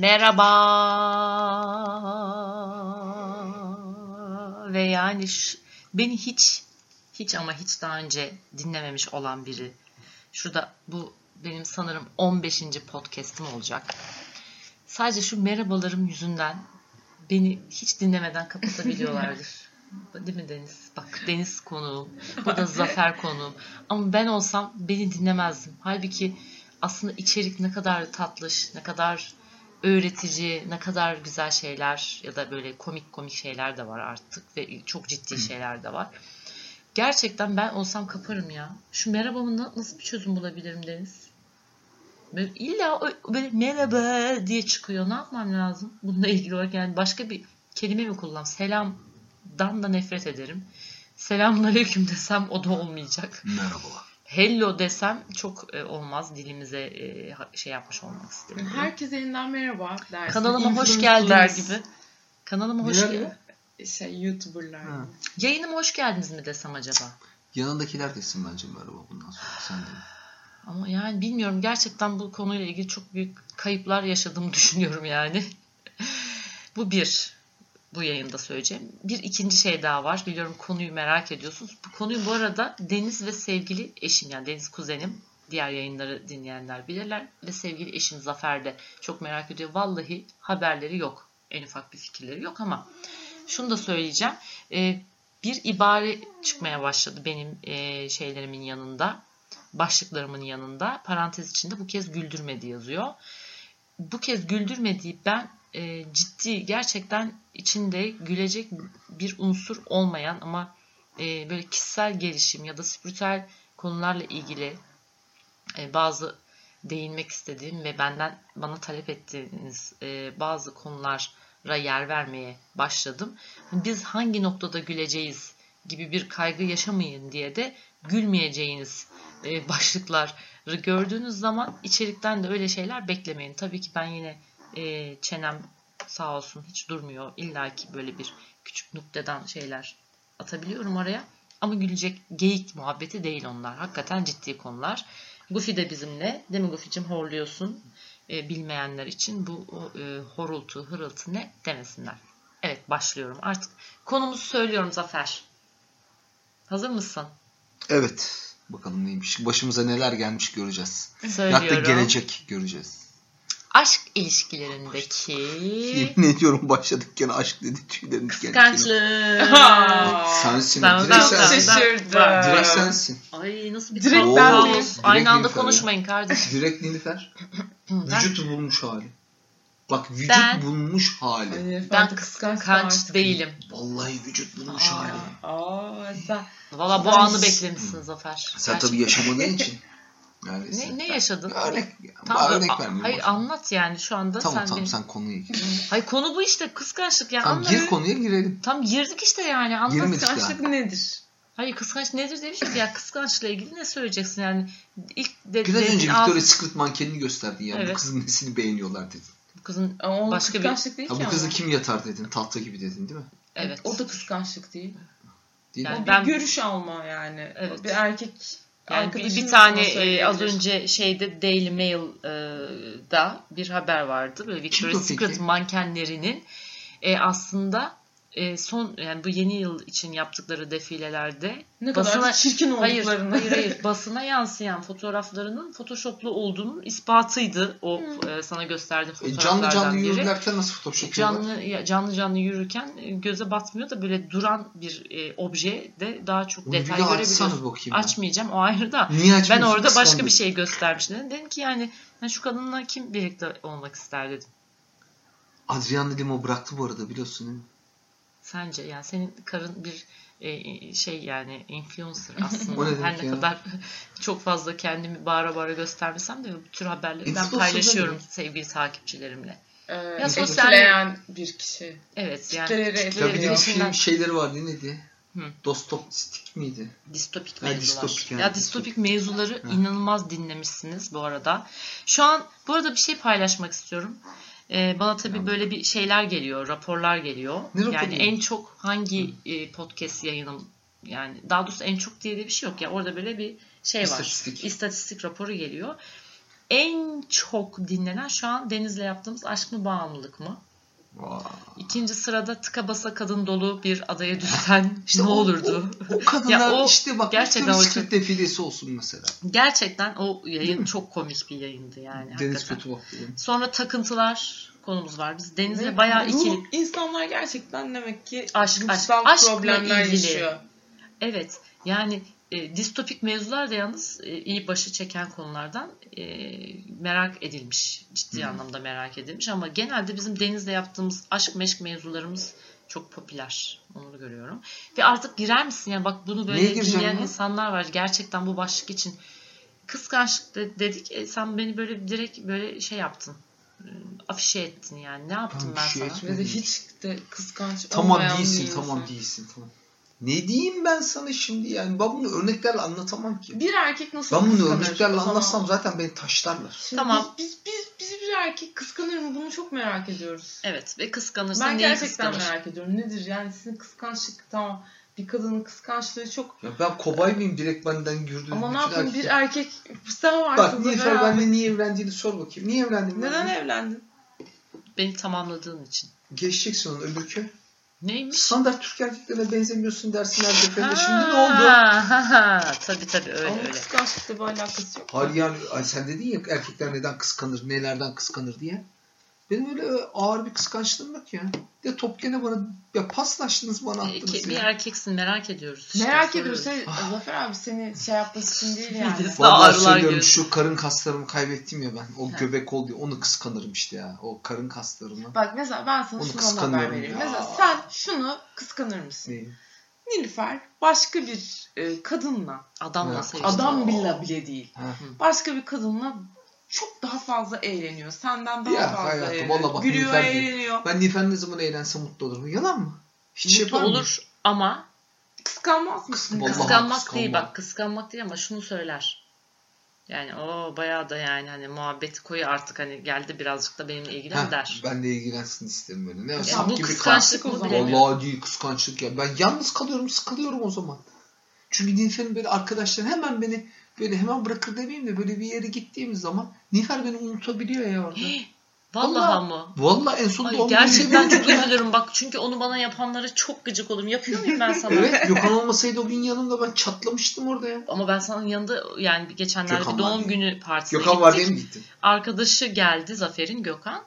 Merhaba. Ve yani beni hiç hiç ama hiç daha önce dinlememiş olan biri. Şurada bu benim sanırım 15. podcast'im olacak. Sadece şu merhabalarım yüzünden beni hiç dinlemeden kapatabiliyorlardır. Değil mi Deniz? Bak Deniz konuğum. Burada Zafer konuğum. Ama ben olsam beni dinlemezdim. Halbuki aslında içerik ne kadar tatlış, ne kadar öğretici, ne kadar güzel şeyler ya da böyle komik komik şeyler de var artık ve çok ciddi şeyler de var. Gerçekten ben olsam kaparım ya. Şu merhabamı na- nasıl bir çözüm bulabilirim Deniz? Böyle illa böyle merhaba diye çıkıyor. Ne yapmam lazım? Bununla ilgili olarak yani başka bir kelime mi kullan? Selamdan da nefret ederim. Selamun aleyküm desem o da olmayacak. Merhabalar. Hello desem çok e, olmaz. Dilimize e, şey yapmış olmak istedim. Herkese yeniden merhaba dersin. Kanalıma hoş geldiniz gibi. Kanalıma hoş geldiniz. Şey YouTuber'lar. Ha. Yayınıma hoş geldiniz mi desem acaba? Yanındakiler desin bence merhaba bundan sonra. Sen de. Ama yani bilmiyorum gerçekten bu konuyla ilgili çok büyük kayıplar yaşadığımı düşünüyorum yani. bu bir. Bu yayında söyleyeceğim. Bir ikinci şey daha var. Biliyorum konuyu merak ediyorsunuz. Bu konuyu bu arada Deniz ve sevgili eşim yani Deniz kuzenim diğer yayınları dinleyenler bilirler ve sevgili eşim Zafer de çok merak ediyor. Vallahi haberleri yok. En ufak bir fikirleri yok ama şunu da söyleyeceğim. Ee, bir ibare çıkmaya başladı benim e, şeylerimin yanında başlıklarımın yanında parantez içinde bu kez güldürmedi yazıyor. Bu kez güldürmediği ben e, ciddi gerçekten içinde gülecek bir unsur olmayan ama e, böyle kişisel gelişim ya da spiritüel konularla ilgili e, bazı değinmek istediğim ve benden bana talep ettiğiniz e, bazı konulara yer vermeye başladım. Biz hangi noktada güleceğiz gibi bir kaygı yaşamayın diye de gülmeyeceğiniz e, başlıkları gördüğünüz zaman içerikten de öyle şeyler beklemeyin. Tabii ki ben yine e, çenem sağ olsun hiç durmuyor. İlla ki böyle bir küçük noktadan şeyler atabiliyorum oraya. Ama gülecek geyik muhabbeti değil onlar. Hakikaten ciddi konular. Goofy de bizimle. Değil mi Goofy'cim horluyorsun. E, bilmeyenler için bu e, horultu, hırıltı ne demesinler. Evet başlıyorum. Artık konumuzu söylüyorum Zafer. Hazır mısın? Evet. Bakalım neymiş. Başımıza neler gelmiş göreceğiz. Söylüyorum. Hatta gelecek göreceğiz. Aşk ilişkilerindeki Yemin ediyorum başladık gene aşk dedi tüylerim diken kıskançlık. Sensin. Ben- direkt ben- sensin. ben- Şaşırdım. Direkt sensin. Ay nasıl bir Direkt kaos. ben miyim? Aynı Direkt anda Nilüfer ya. konuşmayın kardeşim. Direkt Nilüfer. Vücut bulmuş hali. Bak vücut Ben- bulmuş hali. Ben artık kıskanç artık. değilim. Vallahi vücut bulmuş hali. Aa, sen Valla bu Ben- anı beklemişsin Zafer. Sen tabii yaşamadığın için. Yani Ne, ne yaşadın? Örnek, Tamam, örnek vermeyeyim. Hayır ver. anlat yani şu anda Tamam sen tamam benim... sen konuya gir. Hayır konu bu işte kıskançlık yani Tamam anla. gir konuya girelim. Tam girdik işte yani anlat. Girmedik. kıskançlık nedir? Hayır kıskanç nedir ki ya kıskançlıkla ilgili ne söyleyeceksin yani ilk de, Biraz dediğin önce ağzı- Victoria's Secret mankenini gösterdin ya. Evet. Bu kızın nesini beğeniyorlar dedin. bu kızın Ama o Başka bir- kıskançlık değil Ha, ki bu kızı kim yatar dedin. Tahta gibi dedin değil mi? evet. O da kıskançlık değil. Değil Yani o mi? bir ben- görüş alma yani. Evet. Bir erkek Yani bir, bir tane e, az önce şeyde Daily Mail'da bir haber vardı. Böyle Victoria's? Secret mankenlerinin e, aslında e, son yani bu yeni yıl için yaptıkları defilelerde ne kadar basına- çirkin hayır, olduklarını. hayır hayır basına yansıyan fotoğraflarının photoshoplu olduğunun ispatıydı o e, sana gösterdiğim E, fotoğraflardan canlı canlı biri. yürürlerken nasıl photoshop? Canlı ya- canlı canlı yürürken e, göze batmıyor da böyle duran bir e, obje de daha çok detay görebiliyorsun. Açmayacağım o ayrı da. Niye Ben orada başka Kıskandın. bir şey göstermiştim. Dedim ki yani ben şu kadınla kim birlikte olmak ister dedim. Adriana Lima bıraktı bu arada biliyorsun değil mi? Sence yani senin karın bir e, şey yani influencer aslında. ne Her ne ya? kadar çok fazla kendimi bağıra bağıra göstermesem de bu tür haberleri ben paylaşıyorum sevgili takipçilerimle. Ee, Ya sosyal bir kişi. Evet yani Kitleleri Ya bir de bir film şeyleri vardı neydi? Hı. Dostopstik miydi? distopik Ha, mevzular. distopik yani, ya distopik mevzuları Ha. inanılmaz dinlemişsiniz bu arada. Şu an bu arada bir şey paylaşmak istiyorum. Ee, bana tabii Yani. böyle bir şeyler geliyor, raporlar geliyor. Ne raporu? yani en çok hangi e, podcast yayınım yani daha doğrusu en çok diye de bir şey yok ya. Orada böyle bir şey var. İstatistik. İstatistik raporu geliyor. En çok dinlenen şu an Deniz'le yaptığımız Aşk mı Bağımlılık mı? Vay. İkinci sırada tıka basa kadın dolu bir adaya düşsen İşte ne o- olurdu? O, o kadınlar Ya o işte bak gerçekten o çok- defilesi olsun mesela. Gerçekten o yayın çok komik bir yayındı yani. Deniz kötü benim. Sonra takıntılar konumuz var. Biz Deniz'le Ve bayağı bu ikili. insanlar gerçekten demek ki Aşk, ruhsal aşk, aşkla problemler ilgili. yaşıyor. Evet yani e, distopik mevzular da yalnız e, iyi başı çeken konulardan e, merak edilmiş. Ciddi Hı. anlamda merak edilmiş ama genelde bizim Deniz'le yaptığımız aşk meşk mevzularımız çok popüler. Onu da görüyorum. Ve artık girer misin? Yani bak bunu böyle ya? insanlar var. Gerçekten bu başlık için. Kıskançlık de- dedik. E, sen beni böyle direkt böyle şey yaptın. E, Afişe ettin yani. Ne yaptım Ben ben, şey sana? etmedim. Ve de hiç de kıskanç Tamam olmayan değilsin bir tamam değilsin tamam. Ne diyeyim ben sana şimdi yani ben bunu örneklerle anlatamam ki. Bir erkek nasıl Ben bunu örneklerle anlatsam zaten beni taşlarlar. Şimdi Tamam. Biz, biz, biz, bizi bir erkek kıskanır mı? Bunu çok merak ediyoruz. Evet ve kıskanırsa ben neyi gerçekten kıskanır? merak ediyorum. Nedir yani sizin kıskançlık tamam. Bir kadının kıskançlığı çok Ya ben kobay mıyım direkt benden gördüğünüz ama ne yapayım bir erkekler- erkek sen Bak varsın da Nilüfer beraber- benimle niye evlendiğini sor bakayım. Niye evlendin Neden benimle? evlendin? Beni tamamladığın için. Geçeceksin onu öbürkü. Neymiş? Standart Türk erkeklerine benzemiyorsun dersin her seferinde. Şimdi ne oldu? Ha, ha, ha. Tabii tabii öyle Ama öyle. kıskançlıkla bir alakası yok. Hayır yani ay sen dedin ya erkekler neden kıskanır, nelerden kıskanır diye. Benim öyle ağır bir kıskançlığım yok ya. De top gene bana ya paslaştınız bana E, attınız ki- bir ya. erkeksin merak ediyoruz. işte, Merak ediyoruz. Sen, Zafer abi seni şey yapmak için değil yani. Vallahi ağrılar söylüyorum şu karın kaslarımı kaybettim ya ben. O Ha. göbek oldu ya, onu kıskanırım işte ya. O karın kaslarımı. Bak mesela ben sana Onu şunu haber vereyim. ya. Mesela sen şunu kıskanır mısın? Neyi? Nilüfer başka bir e, kadınla, Adamla Ya, seviştim. adam bile bile değil. Ha. Başka bir kadınla çok daha fazla eğleniyor. Senden daha Ya fazla hayatım, eğleniyor. bak Gülüyor, Nilüfer eğleniyor. Ben Nilüfer ne zaman eğlense mutlu olurum. Yalan mı? Hiç Mutlu yapar mı? olur ama Kıskanmaz mısın? Vallahi kıskanmak değil bak kıskanmak değil ama şunu söyler. Yani o bayağı da yani hani muhabbeti koyu artık hani geldi birazcık da benimle ilgilen Heh, der. ben de ilgilensin isterim böyle. Ne Ya sap bu kıskançlık o zaman. bilemiyorum. Vallahi değil kıskançlık ya. Ben yalnız kalıyorum, sıkılıyorum o zaman. Çünkü Nilüfer'in böyle arkadaşları hemen beni böyle hemen bırakır demeyeyim de böyle bir yere gittiğimiz zaman Nilüfer beni unutabiliyor ya orada. Vallahi mı? Vallahi en sonunda Ay, gerçekten çok üzülürüm bak çünkü onu bana yapanlara çok gıcık olurum. Yapıyor muyum ben sana? Evet Gökhan olmasaydı o gün yanımda ben çatlamıştım orada ya. Ama ben sana yanında yani geçenlerde Gökhan bir var doğum diye. günü partisine Gökhan gittik. var diye mi gittin? Arkadaşı geldi Zafer'in Gökhan.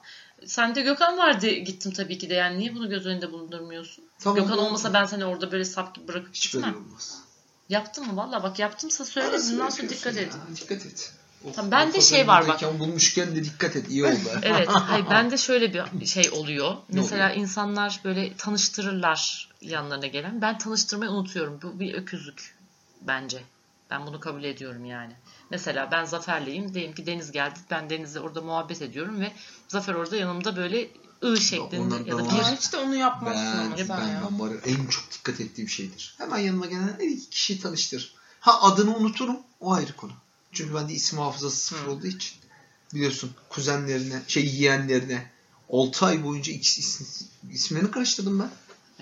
Sen de Gökhan vardı gittim tabii ki de yani niye bunu göz önünde bulundurmuyorsun? Tamam, Gökhan olmasa ben seni orada böyle sap gibi bırakıp Hiç böyle gitmem. olmaz. Yaptın mı? Valla bak yaptımsa söyle bundan sonra dikkat ya, et. Dikkat et. Tamam, bende o şey var bak. bulmuşken de dikkat et. iyi oldu. Evet. Hayır bende şöyle bir şey oluyor. Ne Mesela oluyor? insanlar böyle tanıştırırlar yanlarına gelen. Ben tanıştırmayı unutuyorum. Bu bir öküzlük bence. Ben bunu kabul ediyorum yani. Mesela ben Zafer'leyim. Diyelim ki Deniz geldi. Ben Deniz'le orada muhabbet ediyorum ve Zafer orada yanımda böyle ı şeklinde Onlar ya da bir Ya hiç de onu yapmazsın Ben, ama ben, sen ya. ben var ya, en çok dikkat ettiğim şeydir. Hemen yanıma gelen her iki kişiyi tanıştır. Ha adını unuturum o ayrı konu. Çünkü bende isim hafızası sıfır Hı. olduğu için. Biliyorsun kuzenlerine, şey yeğenlerine 6 ay boyunca ikisi isim, isimlerini karıştırdım ben.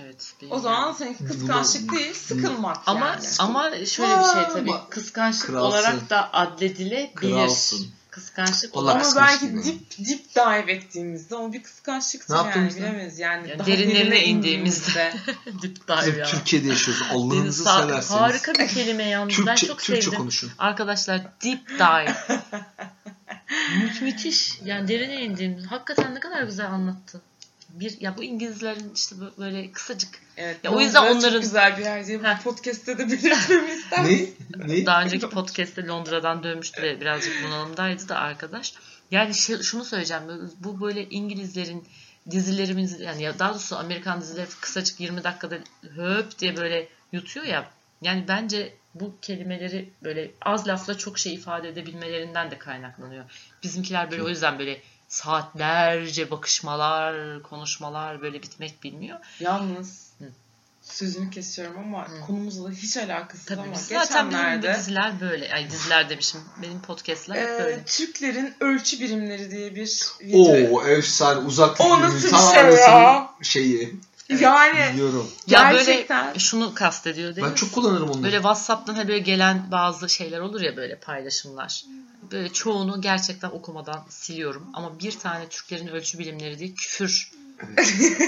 Evet. O bilmiyorum. zaman seninki kıskançlık değil, sıkılmak ama yani. ama şöyle bir şey tabii. Kıskançlık Kralsın. olarak da addedilebilir. Kralsın. Kıskançlık olarak Ama belki değilim dip dip dive ettiğimizde o bir kıskançlıktır Ne yani bilemeyiz yani. Yani derinlerine indiğimizde. Dip Bizim dive ya. Türkiye'de yaşıyoruz. Allah'ınızı sa- severseniz. Harika bir kelime yalnız. ben Türkçe, çok Türkçe sevdim. konuşun. Arkadaşlar deep dive. Mü- müthiş. Yani derine indiğimiz. Hakikaten ne kadar güzel anlattı. Bir ya bu İngilizlerin işte böyle kısacık. Evet, Ya o yüzden onların- çok güzel bir yer diye bu podcast'te de belirtmemi ister misin? Ne? Ne? Daha önceki podcast'te Londra'dan dönmüştü ve birazcık bunalımdaydı da arkadaş. Yani şey- şunu söyleyeceğim. Bu böyle İngilizlerin dizilerimiz yani ya daha doğrusu Amerikan dizileri kısacık 20 dakikada höp diye böyle yutuyor ya. Yani bence bu kelimeleri böyle az lafla çok şey ifade edebilmelerinden de kaynaklanıyor. Bizimkiler böyle o yüzden böyle saatlerce bakışmalar, konuşmalar böyle bitmek bilmiyor. Yalnız Hı. sözünü kesiyorum ama Hı. konumuzla hiç alakasız Tabii ama biz zaten geçenlerde diziler böyle. Ay diziler demişim. Benim podcastler hep e, böyle. Türklerin ölçü birimleri diye bir video. Oo efsane uzaklık O nasıl bir şey ya? şeyi. Yani Biliyorum. Ya gerçekten böyle şunu kastediyor değil Ben mi? çok kullanırım onları. Böyle WhatsApp'tan hani böyle gelen bazı şeyler olur ya böyle paylaşımlar. böyle çoğunu gerçekten okumadan siliyorum. Ama bir tane Türklerin ölçü bilimleri diye küfür.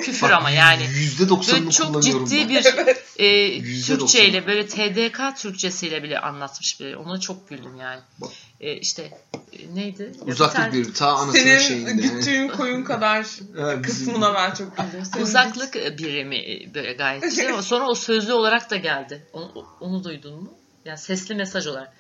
küfür Bak, ama yani. Yüzde doksanını çok ciddi ben. bir e, Yüzde Türkçeyle böyle TDK Türkçesiyle bile anlatmış bile. Ona çok güldüm yani. Bak. E, işte e, neydi? Ya bir Uzaklık tane- bir ta anasının Senin şeyinde. güttüğün koyun kadar kısmına ben çok güldüm. Senin Uzaklık birimi böyle gayet güzel ama sonra o sözlü olarak da geldi. Onu, onu duydun mu? Yani sesli mesaj olarak.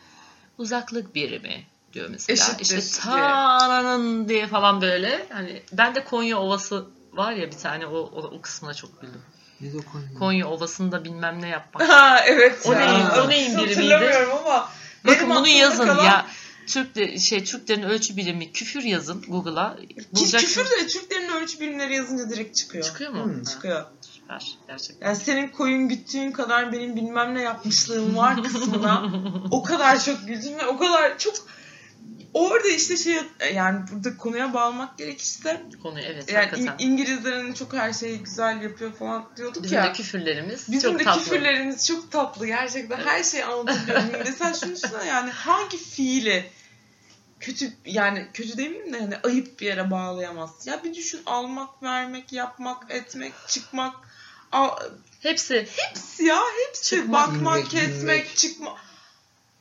Uzaklık birimi diyor mesela. Eşittir işte diye. tanın diye falan böyle. Hani ben de Konya Ovası var ya bir tane o, o, o kısmına çok güldüm. Ne de Konya? Konya Ovası'nda bilmem ne yapmak. Ha evet O ya. neyin- o neyin birimiydi? Hatırlamıyorum ama. Bakın bunu yazın kalan- ya. Türk de, şey Türklerin ölçü birimi küfür yazın Google'a. Ki Bulacaksınız. küfür de Türklerin ölçü bilimleri yazınca direkt çıkıyor. Çıkıyor mu? Hmm. Çıkıyor. süper gerçekten. Yani senin koyun güttüğün kadar benim bilmem ne yapmışlığım var kısmına o kadar çok güldüm ve o kadar çok orada işte şey yani burada konuya bağlamak gerekirse Konuyu evet yani hakikaten. İng- İngilizlerin çok her şeyi güzel yapıyor falan diyorduk Bizim ya. de küfürlerimiz Bizim çok de tatlı. küfürlerimiz çok tatlı gerçekten her şeyi anlatabiliyor. Mesela şunu düşünsene yani hangi fiili kötü yani kötü demeyeyim de hani ayıp bir yere bağlayamaz. Ya bir düşün almak, vermek, yapmak, etmek, çıkmak, al, Hepsi hepsi ya hepsi Çıkmak, bakmak, inmek, kesmek, inmek. çıkmak.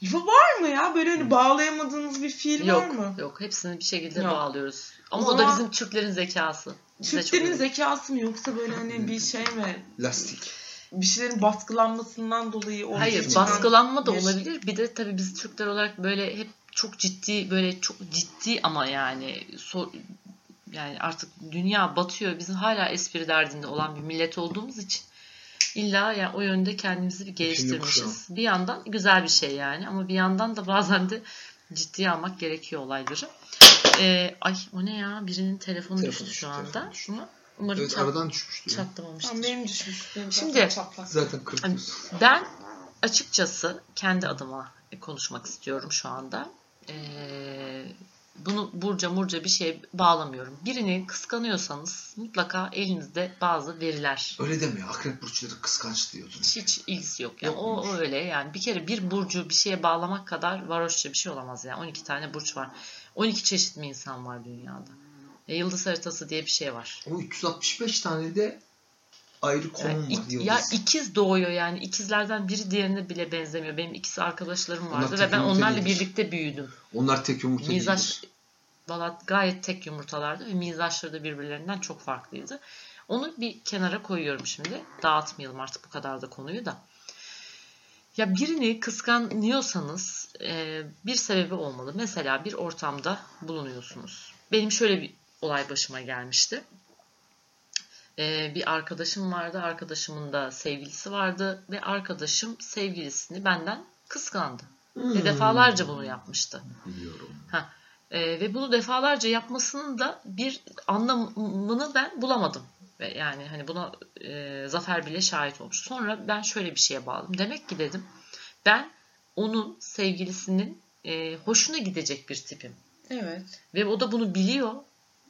Var mı ya böyle hani bağlayamadığınız bir fiil var yok mı? yok hepsini bir şekilde Yok. bağlıyoruz. Ama O o, da bizim Türklerin zekası. Bize Türklerin zekası mı yoksa böyle hani bir şey mi? Lastik. Bir şeylerin baskılanmasından dolayı ortaya Hayır baskılanma da bir- olabilir. Bir de tabii biz Türkler olarak böyle hep çok ciddi böyle çok ciddi ama yani so- yani artık dünya batıyor. Bizim hala espri derdinde olan bir millet olduğumuz için illa yani o yönde kendimizi bir geliştirmişiz. Bir yandan güzel bir şey yani ama bir yandan da bazen de ciddiye almak gerekiyor olayları. Ee, ay o ne ya? Birinin telefonu Telefon düştü düştü, şu telefon anda. düştü. Şunu umarım Evet çat- aradan düşmüştü. çatlamamıştır. Tamam, benim düşmüş. Benim Şimdi- zaten çatlak. Zaten kırpıyorsun. Ben açıkçası kendi adıma konuşmak istiyorum şu anda. Ee, bunu burca murca bir şeye bağlamıyorum. Birini kıskanıyorsanız mutlaka elinizde bazı veriler. Öyle deme. Akrep burçları kıskanç diyordun. Hiç, ilgisi yok. Yani o, Yokmuş. o öyle yani bir kere bir burcu bir şeye bağlamak kadar varoşça bir şey olamaz yani. 12 tane burç var. 12 çeşit mi insan var dünyada? E, yıldız haritası diye bir şey var. O 365 tane de ayrı konum Yani var. yıldız. ya ikiz doğuyor yani ikizlerden biri diğerine bile benzemiyor. Benim ikiz arkadaşlarım vardı ve ben onlarla değildir. birlikte büyüdüm. Onlar tek yumurta Mizaç değildir. Valla gayet tek yumurtalardı ve mizaçları da birbirlerinden çok farklıydı. Onu bir kenara koyuyorum şimdi. Dağıtmayalım artık bu kadar da konuyu da. Ya birini kıskanıyorsanız e, bir sebebi olmalı. Mesela bir ortamda bulunuyorsunuz. Benim şöyle bir olay başıma gelmişti. E, bir arkadaşım vardı. Arkadaşımın da sevgilisi vardı ve arkadaşım sevgilisini benden kıskandı. Ve defalarca bunu yapmıştı. Biliyorum. Ee, ve bunu defalarca yapmasının da bir anlamını ben bulamadım. Ve yani hani buna e, Zafer bile şahit olmuş. Sonra ben şöyle bir şeye bağladım. Demek ki dedim ben onun sevgilisinin e, hoşuna gidecek bir tipim. Evet. Ve o da bunu biliyor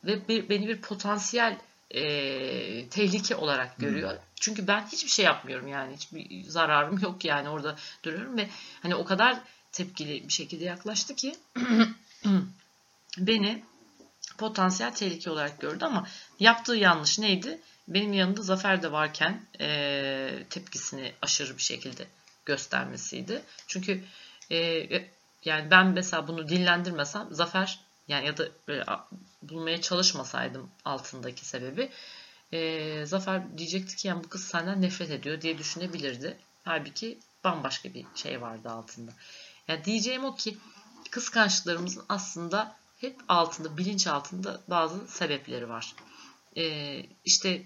ve bir, beni bir potansiyel e, tehlike olarak görüyor. Çünkü ben hiçbir şey yapmıyorum yani hiçbir zararım yok yani orada duruyorum ve hani o kadar tepkili bir şekilde yaklaştı ki beni potansiyel tehlike olarak gördü ama yaptığı yanlış neydi? Benim yanımda Zafer de varken e, tepkisini aşırı bir şekilde göstermesiydi. Çünkü e, yani ben mesela bunu dinlendirmesem Zafer yani ya da böyle bulmaya çalışmasaydım altındaki sebebi e, Zafer diyecekti ki yani bu kız senden nefret ediyor diye düşünebilirdi. Halbuki bambaşka bir şey vardı altında. Yani diyeceğim o ki kıskançlıklarımızın aslında hep altında, bilinç altında bazı sebepleri var. Ee, işte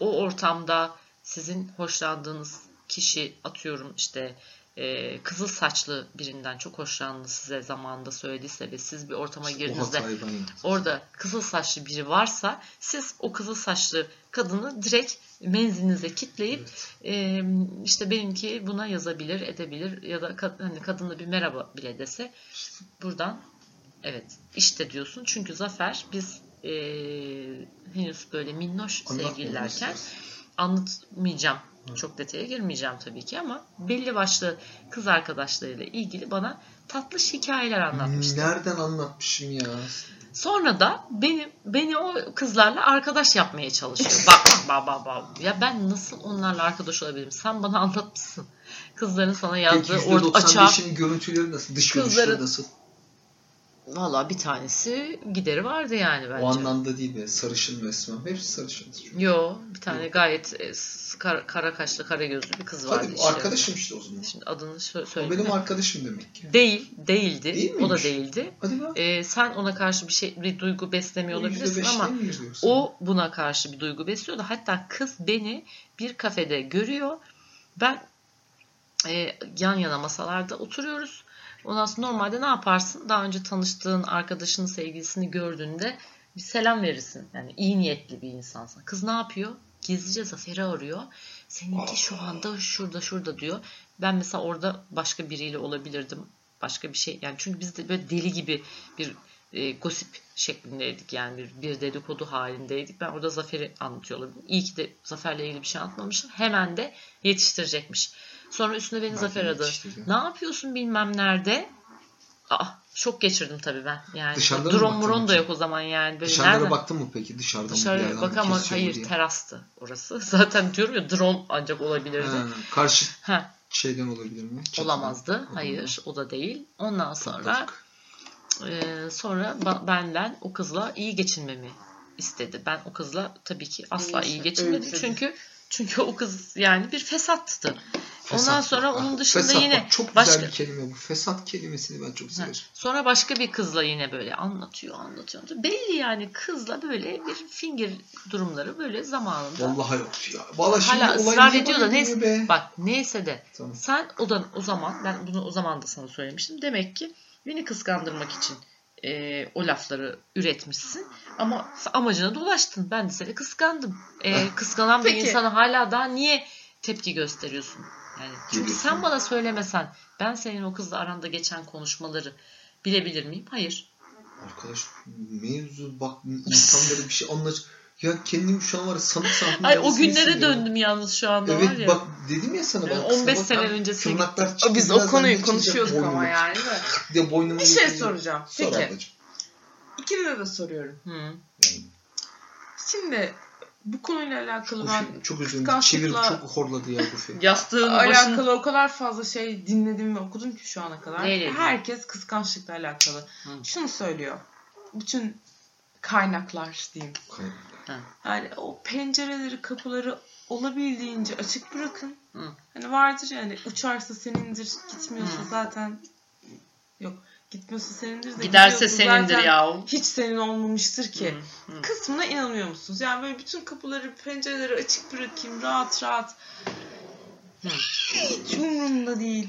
o ortamda sizin hoşlandığınız kişi atıyorum işte e, kızıl saçlı birinden çok hoşlandığını size zamanında söylediyse ve siz bir ortama girdiğinizde orada kızıl saçlı biri varsa siz o kızıl saçlı kadını direkt menzilinize kitleyip e, işte benimki buna yazabilir, edebilir ya da kad- hani kadınla bir merhaba bile dese buradan evet işte diyorsun. Çünkü Zafer biz e, henüz böyle minnoş sevgililerken anlatmayacağım Çok detaya girmeyeceğim tabii ki ama belli başlı kız arkadaşlarıyla ilgili bana tatlı hikayeler anlatmıştı. Nereden anlatmışım ya? Sonra da beni beni o kızlarla arkadaş yapmaya çalışıyor. Bak bak bak bak. Ya ben nasıl onlarla arkadaş olabilirim? Sen bana anlatmışsın. Kızların sana Peki yazdığı orada açığa. %95'inin görüntüleri nasıl? Dış görünüşleri Kızların- nasıl? Valla bir tanesi gideri vardı yani bence. O anlamda değil be. Sarışın mı Esma? Hepsi sarışındır. Yo bir tane gayet e, s- kara, kaşlı kara gözlü bir kız vardı. Hadi işte. arkadaşım işte o zaman. Şimdi adını sö- O söyle. benim arkadaşım demek ki. Değil, değildi. Değil o da miymiş? değildi. Hadi lan. Ee, sen ona karşı bir şey bir duygu beslemiyor olabilirsin %5'te ama o buna karşı bir duygu besliyordu. Hatta kız beni bir kafede görüyor. Ben e, yan yana masalarda oturuyoruz. Ondan sonra normalde ne yaparsın? Daha önce tanıştığın arkadaşının sevgilisini gördüğünde bir selam verirsin. Yani iyi niyetli bir insansın. Kız ne yapıyor? Gizlice Zafer'i arıyor. Seninki şu anda şurada şurada diyor. Ben mesela orada başka biriyle olabilirdim. Başka bir şey. Yani çünkü biz de böyle deli gibi bir e, gosip şeklindeydik. Yani bir, bir dedikodu halindeydik. Ben orada Zafer'i anlatıyor olabilirim. İyi ki de Zafer'le ilgili bir şey anlatmamışım. Hemen de yetiştirecekmiş. Sonra üstüne beni Belki Zafer aradı. Ne yapıyorsun bilmem nerede? Aa, şok geçirdim tabii ben. Yani Dışarıda mı drone muron da yok o zaman yani. Böyle Dışarılara nereden- baktın mı peki? Dışarıdan mı bir Dışarı yerden bak ama hayır diye? terastı orası. Zaten diyorum ya drone ancak olabilirdi. Ha, karşı Ha, şeyden olabilir mi? Çatıdan. olamazdı. Hayır, o da değil. Ondan sonra e, sonra ba- benden o kızla iyi geçinmemi istedi. Ben o kızla tabii ki asla İyi, iyi geçinmedim çünkü çünkü o kız yani bir fesattı. Ondan Fesat sonra bak. onun dışında Fesat yine bak, çok başka güzel bir kelime bu. Fesat kelimesini ben çok Ha, severim. Sonra başka bir kızla yine böyle anlatıyor, anlatıyor. Belli yani kızla böyle bir finger durumları böyle zamanında. Vallahi yok ya. Vallahi şimdi Hala ısrar ediyor da neyse. be? Bak neyse de Tamam. sen o da o zaman ben bunu o zaman da sana söylemiştim. Demek ki beni kıskandırmak için e, o lafları üretmişsin. Ama amacına da ulaştın. Ben de seni kıskandım. E, kıskanan bir insana hala daha niye tepki gösteriyorsun? Yani çünkü sen bana söylemesen ben senin o kızla aranda geçen konuşmaları bilebilir miyim? Hayır. Arkadaş mevzu bak insanlara bir şey anlaş. Ya kendim şu an var ya sanık sandım. Ay o günlere döndüm yalnız şu anda var Evet ya. bak dedim ya sana. Yani bak, 15 bak, sene öncesi Tırnaklar çıktı. Biz o konuyu konuşuyorduk ama boynuma. yani de. Boynumu Bir şey soracağım. Sor Peki. ablacığım. İkinize de soruyorum. Hı. Şimdi bu konuyla alakalı ben Çok, çok üzüldüm. Çevir çok horladı ya Gufi. Yastığın başını alakalı o kadar fazla şey dinledim ve okudum ki şu ana kadar. Neyle? Herkes kıskançlıkla alakalı. Hı. Şunu söylüyor. Bütün kaynaklar diyeyim. Yani o pencereleri, kapıları olabildiğince açık bırakın. Hı. Hani vardır yani uçarsa senindir, gitmiyorsa Hı. zaten yok. Gitmiyorsa senindir de giderse senindir yahu. Hiç senin olmamıştır ki. Hı, hı. Kısmına inanıyor musunuz? Yani böyle bütün kapıları, pencereleri açık bırakayım rahat rahat. Hı. Hiç umurumda değil.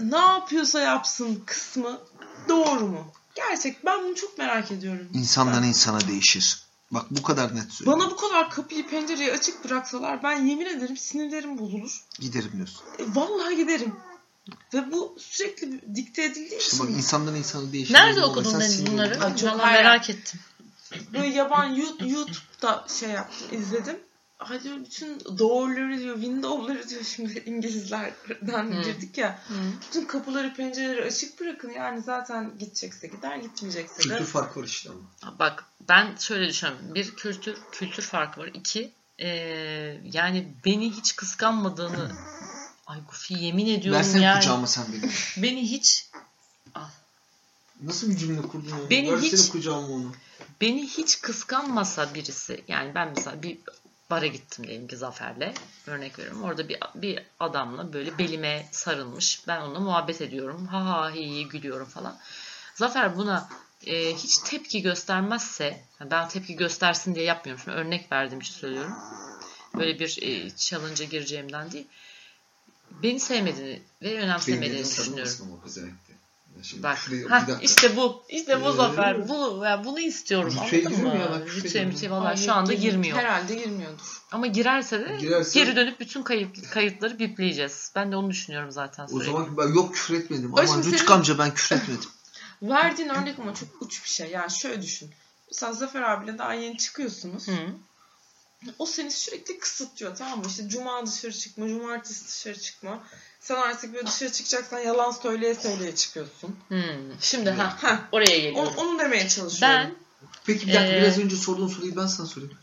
Ne yapıyorsa yapsın kısmı doğru mu? Gerçek ben bunu çok merak ediyorum. İnsandan Ben- insana değişir. Bak bu kadar net söylüyorum. Bana bu kadar kapıyı pencereyi açık bıraksalar ben yemin ederim sinirlerim bozulur. Giderim diyorsun. E, vallahi giderim. Ve bu sürekli dikte edildiği İşte için bak insandan insana değişir. Nerede okudun Deniz bunları? Ay, çok Vallahi hayran. merak ettim. böyle yaban You- YouTube'da şey yaptım izledim. Hadi bütün door'ları diyor, window'ları diyor şimdi İngilizlerden Hı. girdik ya. Bütün kapıları pencereleri açık bırakın yani zaten gidecekse gider gitmeyecekse de. Kültür farkı var işte ama. Bak ben şöyle düşünüyorum. Bir kültür kültür farkı var. İki e, yani beni hiç kıskanmadığını ay Gufi yemin ediyorum Versene yani. kucağıma sen beni. Beni hiç Nasıl bir cümle kurdun onu? Beni Versene hiç- kucağıma onu. beni hiç kıskanmasa birisi yani ben mesela bir bara gittim diyelim ki Zafer'le örnek veriyorum. Orada bir, bir adamla böyle belime sarılmış. Ben onunla muhabbet ediyorum. Ha ha hi hi gülüyorum falan. Zafer buna e, hiç tepki göstermezse ben tepki göstersin diye yapmıyorum. Şimdi örnek verdiğim için söylüyorum. Böyle bir e, challenge'a gireceğimden değil. Beni sevmediğini ve önemsemediğini düşünüyorum. Şimdi Bak. Hah, dakika. işte bu. İşte bu Ee, Zafer. Bu, yani bunu istiyorum. Anladın girmiyor mı? ya, girmiyor. müthiş valla şu anda girmiyor. Herhalde girmiyordur. Ama girerse de Girerse- geri dönüp bütün kayıt, kayıtları bipleyeceğiz. Ben de onu düşünüyorum zaten O sürekli. zaman ben yok küfür etmedim. Aman şimdi Rütük senin- amca ben küfür etmedim. Verdiğin örnek ama çok uç bir şey. Yani şöyle düşün. Mesela Zafer abiyle daha yeni çıkıyorsunuz. Hı. O seni sürekli kısıtlıyor tamam mı? İşte cuma dışarı çıkma, cumartesi dışarı çıkma. Sen artık böyle dışarı çıkacaksan yalan söyleye söyleye çıkıyorsun. Hmm. Şimdi ha Heh, oraya onu, geliyorum. onu demeye çalışıyorum. Ben Peki bir dakika Ee, biraz önce sorduğun soruyu ben sana sorayım.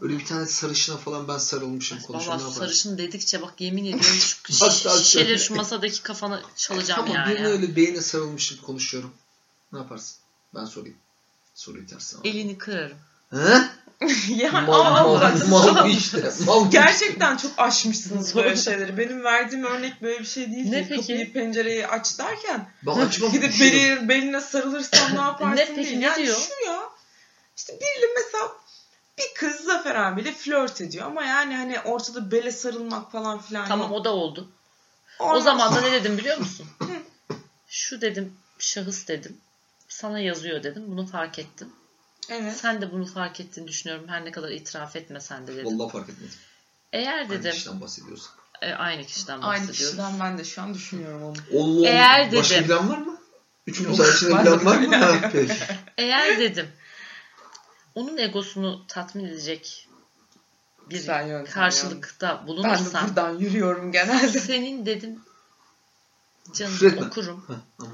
Öyle bir tane sarışına falan ben sarılmışım konuşuyorum. Valla sarışın dedikçe bak yemin ediyorum şu şişeleri şu masadaki kafanı çalacağım Tamam yani. birine öyle beyine sarılmışım konuşuyorum. Ne yaparsın? Ben sorayım. Soruyu tersen. Elini kırarım. He? yani Mal, ama mal, bak, mal bu işte. Mal Gerçekten çok aşmışsınız böyle şeyleri. Benim verdiğim örnek böyle bir şey değil. Ne ki. peki? Kapıyı pencereyi aç derken. Ben açmam. gidip şey beli, beline sarılırsam ne yaparsın Ne peki, değil. ne yani diyor? şu ya işte biriyle mesela bir kız Zafer abiyle flört ediyor ama yani hani ortada bele sarılmak falan filan Tamam yok. o da oldu. O Ondan zaman da ne dedim biliyor musun? Şu dedim şahıs dedim. Sana yazıyor dedim. Bunu fark ettim. Evet. Sen de bunu fark ettiğini düşünüyorum. Her ne kadar itiraf etmesen de dedim. Vallahi fark etmedim. Eğer Aynı dedim kişiden bahsediyorsak. e, aynı kişiden Aynı bahsediyoruz. kişiden ben de şu an düşünüyorum onu. Allah Eğer Başka dedim. bilen var mı? Üçümüz arasında bilen var mı? Ha, peki. Eğer dedim onun egosunu tatmin edecek bir Güzel yöntem karşılıkta Ben de buradan yürüyorum genelde. senin dedim canım Küfretme. okurum Ha, ama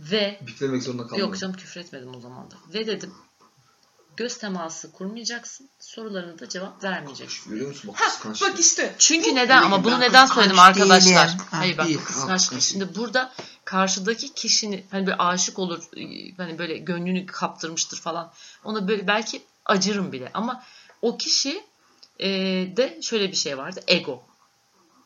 ve biplemek zorunda kalmadım. yok canım küfür etmedim o zaman da ve dedim göz teması kurmayacaksın sorularına da cevap vermeyeceksin. Görüyor musun? Bak Ha, bak işte. Çünkü Bu- neden ama bunu neden söyledim arkadaşlar? değilim. Ha, Hayır bak değil, kıskançlık. kıskanç Şimdi burada karşıdaki kişinin hani böyle aşık olur hani böyle gönlünü kaptırmıştır falan. Ona böyle belki acırım bile ama o kişi e, de şöyle bir şey vardı. Ego.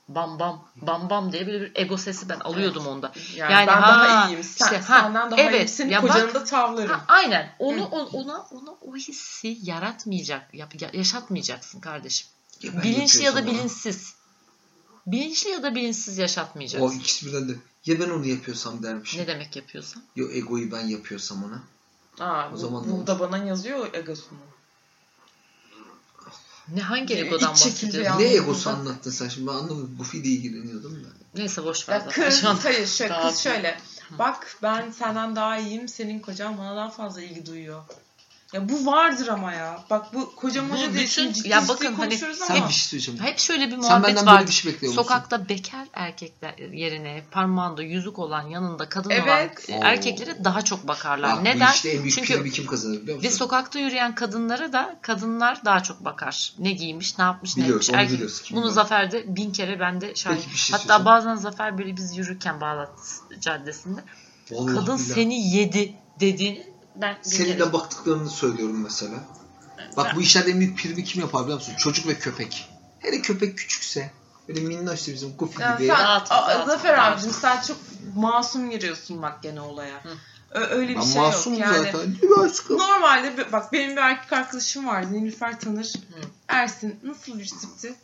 Bam bam bam bam diye böyle bir ego sesi ben alıyordum onda. Yani, Yani ben ha, daha iyiyim. Sen, işte, ha, senden daha evet. iyiyim. Senin Ya kocanı bak- da tavlarım. Ha, aynen. Onu o- ona ona o hissi yaratmayacak, yap- ya- yaşatmayacaksın kardeşim. Ya Bilinçli ya da yapıyorsam ona- bilinçsiz. Bilinçli ya da bilinçsiz yaşatmayacaksın. O ikisi birden de. Ya ben onu yapıyorsam dermişim. Ne demek yapıyorsan. Ya egoyu ben yapıyorsam ona. Aa, O bu, zaman ne bu da bana yazıyor egosunu. Ne hangi Ne, egodan bahsediyorsun? ne egosu anlattın sen şimdi ben anlamadım. Buffy'de ilgileniyordum da. Neyse boş ver Ya zaten. kız, hayır şöyle, kız şöyle. Bak ben senden daha iyiyim. Senin kocan bana daha fazla ilgi duyuyor. Ya bu vardır ama ya. Bak bu kocam Bu hoca değil. bütün- ciddi ya bakın hani ama. bir şey söyleyeceğim. hep şöyle bir Sen muhabbet vardı. bir şey? Sokakta bekar erkekler yerine parmağında yüzük olan yanında kadın Evet. olan erkeklere daha çok bakarlar. Bak, Neden? işte en büyük Çünkü kim kazanır biliyor ve musun? sokakta yürüyen kadınlara da kadınlar daha çok bakar. Ne giymiş, ne yapmış, ne Biliyoruz, etmiş. onu Erkek- bunu var? Zafer'de bin kere ben de şahit. Peki şey Hatta bazen Zafer böyle biz yürürken Bağdat Caddesi'nde Vallahi kadın billahi. seni yedi dediğini ben bin Senin kere- de baktıklarını söylüyorum mesela. Bak bu işlerde en büyük privi kim yapar biliyor musun? Çocuk ve köpek. Hele köpek küçükse böyle minnoşsa bizim Goofy gibi. sen, dağıt, Zafer abicim sen çok masum giriyorsun bak gene olaya. Hı. Öyle bir Ben şey masumum yok. Yani zaten. Değil mi aşkım? Normalde bak benim bir erkek arkadaşım vardı. Nilüfer tanır. Hı. Ersin nasıl bir tipti?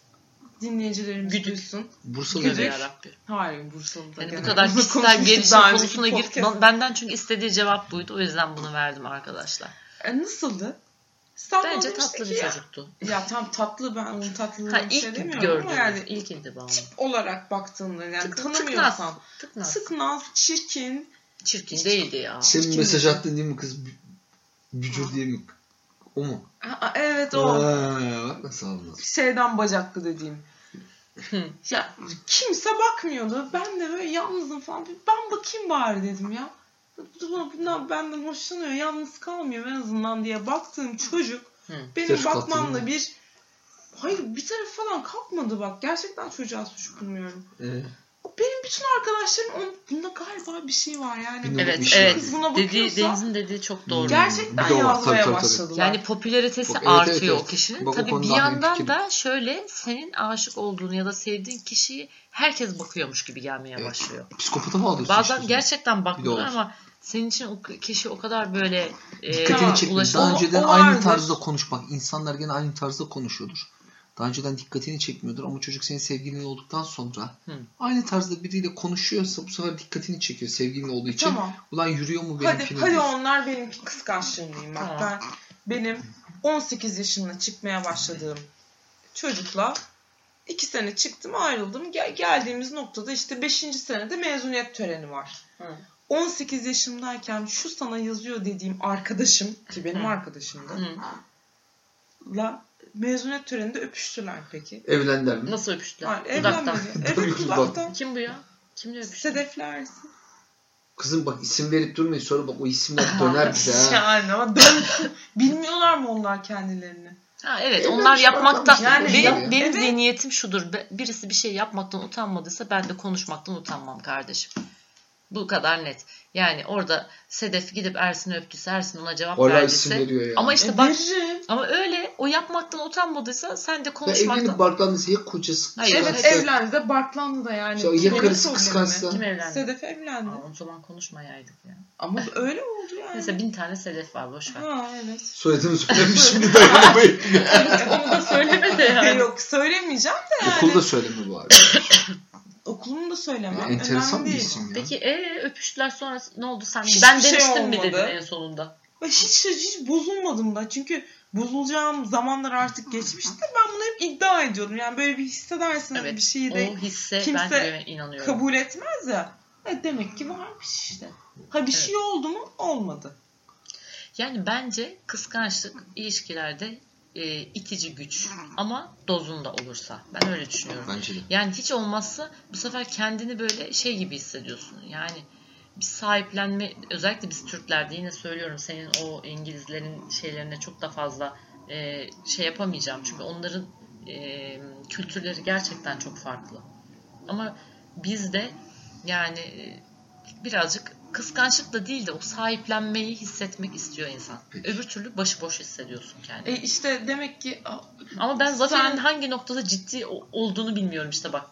Dinleyicilerimiz Güdük. duysun. Bursalı Güdük. yarabbi. Hayır Bursalı'da. Yani bu kadar kişisel gelişim konusuna gir. podcast'ta. Benden çünkü istediği cevap buydu. O yüzden bunu verdim arkadaşlar. E, nasıldı? Sen bana Bence tatlı bir ya- çocuktu. Ya tam tatlı ben onun tatlılığına Ha bir şey ilk demiyorum gördüm. ama yani ilk tip olarak baktığında yani Tık- tıknaz. tanımıyorsan. Tıknaz. Sıknaz, çirkin. Çirkin değildi ya. Senin mesaj attığın değil mi kız? Bü- Bücür diye mi? O mu? Aa, evet o. Aa, bak nasıl. Şeyden bacaklı dediğim. Ya kimse bakmıyordu. Ben de böyle yalnızım falan. Ben bakayım bari dedim ya. Bunlar benden hoşlanıyor. Yalnız kalmıyor en azından diye baktığım çocuk Hı. benim bakmamla bir Hayır bir taraf falan kalkmadı bak. Gerçekten çocuğa suç bulmuyorum. Ee, Benim bütün arkadaşlarım onun, bunda galiba bir şey var yani. Bilmiyorum. Evet şey evet. Kız buna Dediği, Deniz'in dediği çok doğru. Gerçekten o yazmaya tabii, tabii, tabii. başladılar. Yani popülaritesi Bak, evet, artıyor evet, o evet. kişinin. Bak, o Tabii bir yandan da şöyle senin aşık olduğunu ya da sevdiğin kişiyi herkes bakıyormuş gibi gelmeye Evet. başlıyor. psikopata mı alıyorsun? Bazen işte? gerçekten bakmıyorlar ama senin için o kişi o kadar böyle e, Dikkatini çekmiyor. ulaşım- Daha O- önceden o aynı vardır. tarzda konuşmak. İnsanlar gene aynı tarzda konuşuyordur. Daha önceden dikkatini çekmiyordur ama çocuk senin sevgilin olduktan sonra Hı. aynı tarzda biriyle konuşuyorsa bu sefer dikkatini çekiyor sevgilin olduğu için. Tamam. Ulan yürüyor mu Hadi, benimkine hadi diyor. onlar benimki kıskançlığım Bak ben benim 18 yaşında çıkmaya başladığım çocukla iki sene çıktım ayrıldım. Gel, geldiğimiz noktada işte 5. senede mezuniyet töreni var. Hı. 18 yaşımdayken şu sana yazıyor dediğim arkadaşım ki benim arkadaşımdı. Hı. Kızla mezuniyet töreninde öpüştüler peki. Evlendiler mi? Nasıl öpüştüler? Hayır, evlenmedi. Evet dudaktan. Kim bu ya? Kimle öpüştü? Sedef Ersin. Kızım bak isim verip durmayın sonra bak o isimler döner bize ha. Yani ama dön. Bilmiyorlar mı onlar kendilerini? Ha evet Evlenmiş onlar yapmakta işte, benim yani. benim Evet. zihniyetim şudur. Be- Birisi bir şey yapmaktan utanmadıysa ben de konuşmaktan utanmam kardeşim. Bu kadar net. Yani orada Sedef gidip Ersin'i öptüyse Ersin ona cevap isim verdiyse. veriyor ya. Ama işte E, bak veririm. ama öyle o yapmaktan utanmadıysa sen de Ya konuşmaktan evlenip barklandıysa ya kocası Hayır, Evet evlendi de Barklandı da yani. Ya Kimin karısı kıskançsa? kim evlendi? Sedef evlendi. Aa, o zaman konuşmayaydık ya. Ama öyle oldu yani. Mesela bin tane Sedef var boş ver. Ha evet. Soyadını söylemiş şimdi dayanamayın. Onu da söyleme de yani. Yok söylemeyeceğim de yani. Okulda söyleme bu arada. Okulumu da söylemem. Enteresan Önemli bir değil. isim ya. Peki e, öpüştüler sonra ne oldu sen? Hiçbir ben şey demiştim mi olmadı. dedin en sonunda? Ve hiç hiç bozulmadım da. Çünkü bozulacağım zamanlar artık geçmişti. Ben bunu hep iddia ediyorum. Yani böyle bir hissedersiniz Evet. bir şeyi de O hisse kimse ben de inanıyorum. kabul etmez ya. E demek ki varmış işte. Ha bir şey oldu mu? Olmadı. Yani bence kıskançlık ilişkilerde e, itici güç ama dozunda olursa. Ben öyle düşünüyorum. Bence de. Yani hiç olmazsa bu sefer kendini böyle şey gibi hissediyorsun. Yani bir sahiplenme özellikle biz Türklerde yine söylüyorum senin o İngilizlerin şeylerine çok da fazla e, şey yapamayacağım. Çünkü onların e, kültürleri gerçekten çok farklı. Ama bizde yani e, birazcık kıskançlık da değil de o sahiplenmeyi hissetmek istiyor insan. Peki. Öbür türlü başıboş hissediyorsun kendini. E işte demek ki Ama ben Zafer'in Sen- hangi noktada ciddi olduğunu bilmiyorum işte bak.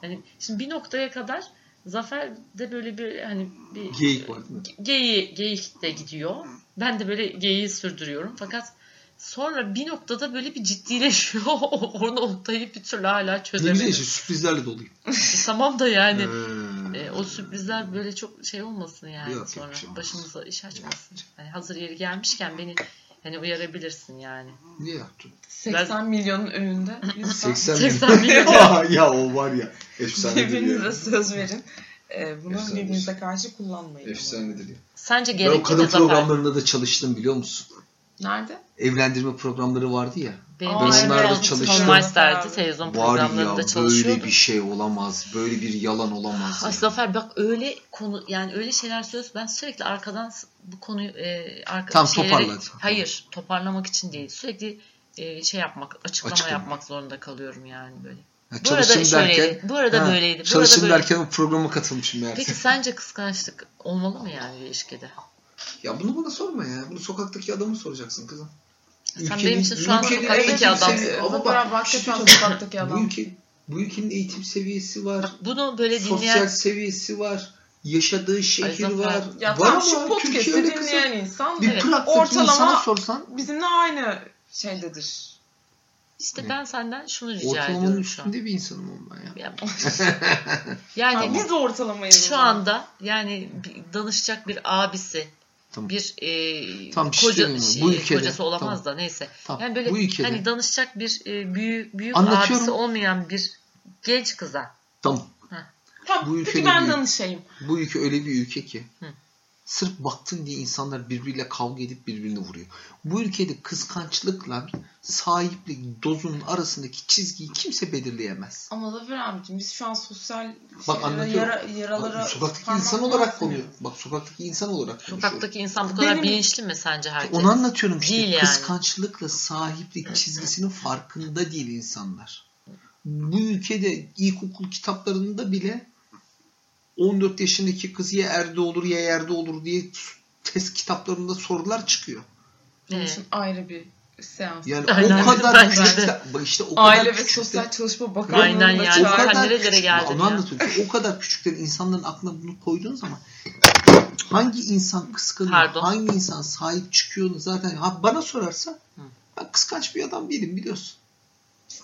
Hani şimdi bir noktaya kadar Zafer de böyle bir hani bir Geyik var geyi geyik de gidiyor. Ben de böyle geyiği sürdürüyorum. Fakat sonra bir noktada böyle bir ciddileşiyor. o noktayı bir türlü hala Ne güzel çözemedim. işte sürprizlerle doluyum. tamam da yani Hmm. E, o sürprizler böyle çok şey olmasın yani Yok, yok, sonra bir şey başımıza iş açmasın. Hani hazır yeri gelmişken beni hani uyarabilirsin yani. Niye yaptın? 80 milyonun önünde lütfen 80, 80 milyon. ya, ya o var ya. Efsanedir birbirinize söz verin. E, bunu Efsane. birbirinize karşı kullanmayın. Efsanedir ya. Sence Ben gerekli o kadın Zafer? programlarında da çalıştım biliyor musun? Nerede? Evlendirme programları vardı ya. Benim evet, çalıştım. Meister'di televizyon programlarında ya çalışıyordu. böyle bir şey olamaz. Böyle bir yalan olamaz. Ay ya. Zafer bak öyle konu yani öyle şeyler söylüyorsun. Ben sürekli arkadan bu konuyu e, arka Tamam, şeyleri- toparla hadi. Hayır toparlamak için değil. Sürekli e, şey yapmak, açıklama, Açıklama. yapmak zorunda kalıyorum yani böyle. Ya Bu arada şöyleydi. derken, Bu arada Ha, böyleydi. Bu arada derken o programa katılmışım yani. Peki sence kıskançlık olmalı mı yani bir ilişkide? Ya bunu bana sorma ya. Bunu sokaktaki adamı soracaksın kızım. Sen benim için şu an ülkenin sokaktaki adamsın. Ama bak, hakikaten söyleyeceğim. sokaktaki Bu, adam. ülke, bu ülkenin eğitim seviyesi var. Bak bunu böyle Sosyal dinleyen seviyesi var. Yaşadığı şehir var. Ya var tamam şu ama podcast'i dinleyen insan Bir Evet. Ortalama- insana sorsan bizimle aynı şeydedir. işte Ne? ben senden şunu rica ortalamanın ediyorum şu an. üstünde bir insanım ben ya. Ya- Ha, Yani biz de ortalamayız. şu anda yani danışacak bir abisi Tamam. bir e, Tam bir şey koca şey, Bu ülkede, kocası olamaz tamam. da neyse. Tamam. Yani böyle bu ülkede. hani danışacak bir e, büyük büyük abisi olmayan bir genç kıza. Tamam. Tamam, bu peki ülkenin ben büyük- danışayım. Bu ülke öyle bir ülke ki Hı. Sırf baktın diye insanlar birbiriyle kavga edip birbirini vuruyor. Bu ülkede kıskançlıkla sahiplik dozunun arasındaki çizgiyi kimse belirleyemez. Ama Zafer abicim biz şu an sosyal Bak anlatıyorum. yara, yaralara Bak, sokaktaki insan olarak konuyor. Bak sokaktaki insan olarak konuşuyor. Sokaktaki insan bu kadar Benim- bilinçli mi sence herkes? Onu anlatıyorum işte. Değil yani. Kıskançlıkla sahiplik çizgisinin farkında değil insanlar. Bu ülkede ilkokul kitaplarında bile 14 yaşındaki kız ya erde olur ya yerde olur diye test kitaplarında sorular çıkıyor. Bunun için ayrı bir seans. Yani Aynen, o kadar bak işte o kadar Aile ve Sosyal Çalışma Bakanlığı'nda Aynen yani. o kadar nerelere küçük- geldin onu anlatıyorum o kadar küçükler insanların aklına bunu koyduğun zaman hangi insan kıskanıyor, Pardon. hangi insan sahip çıkıyor zaten ha, bana sorarsa ben kıskanç bir adam değilim biliyorsun.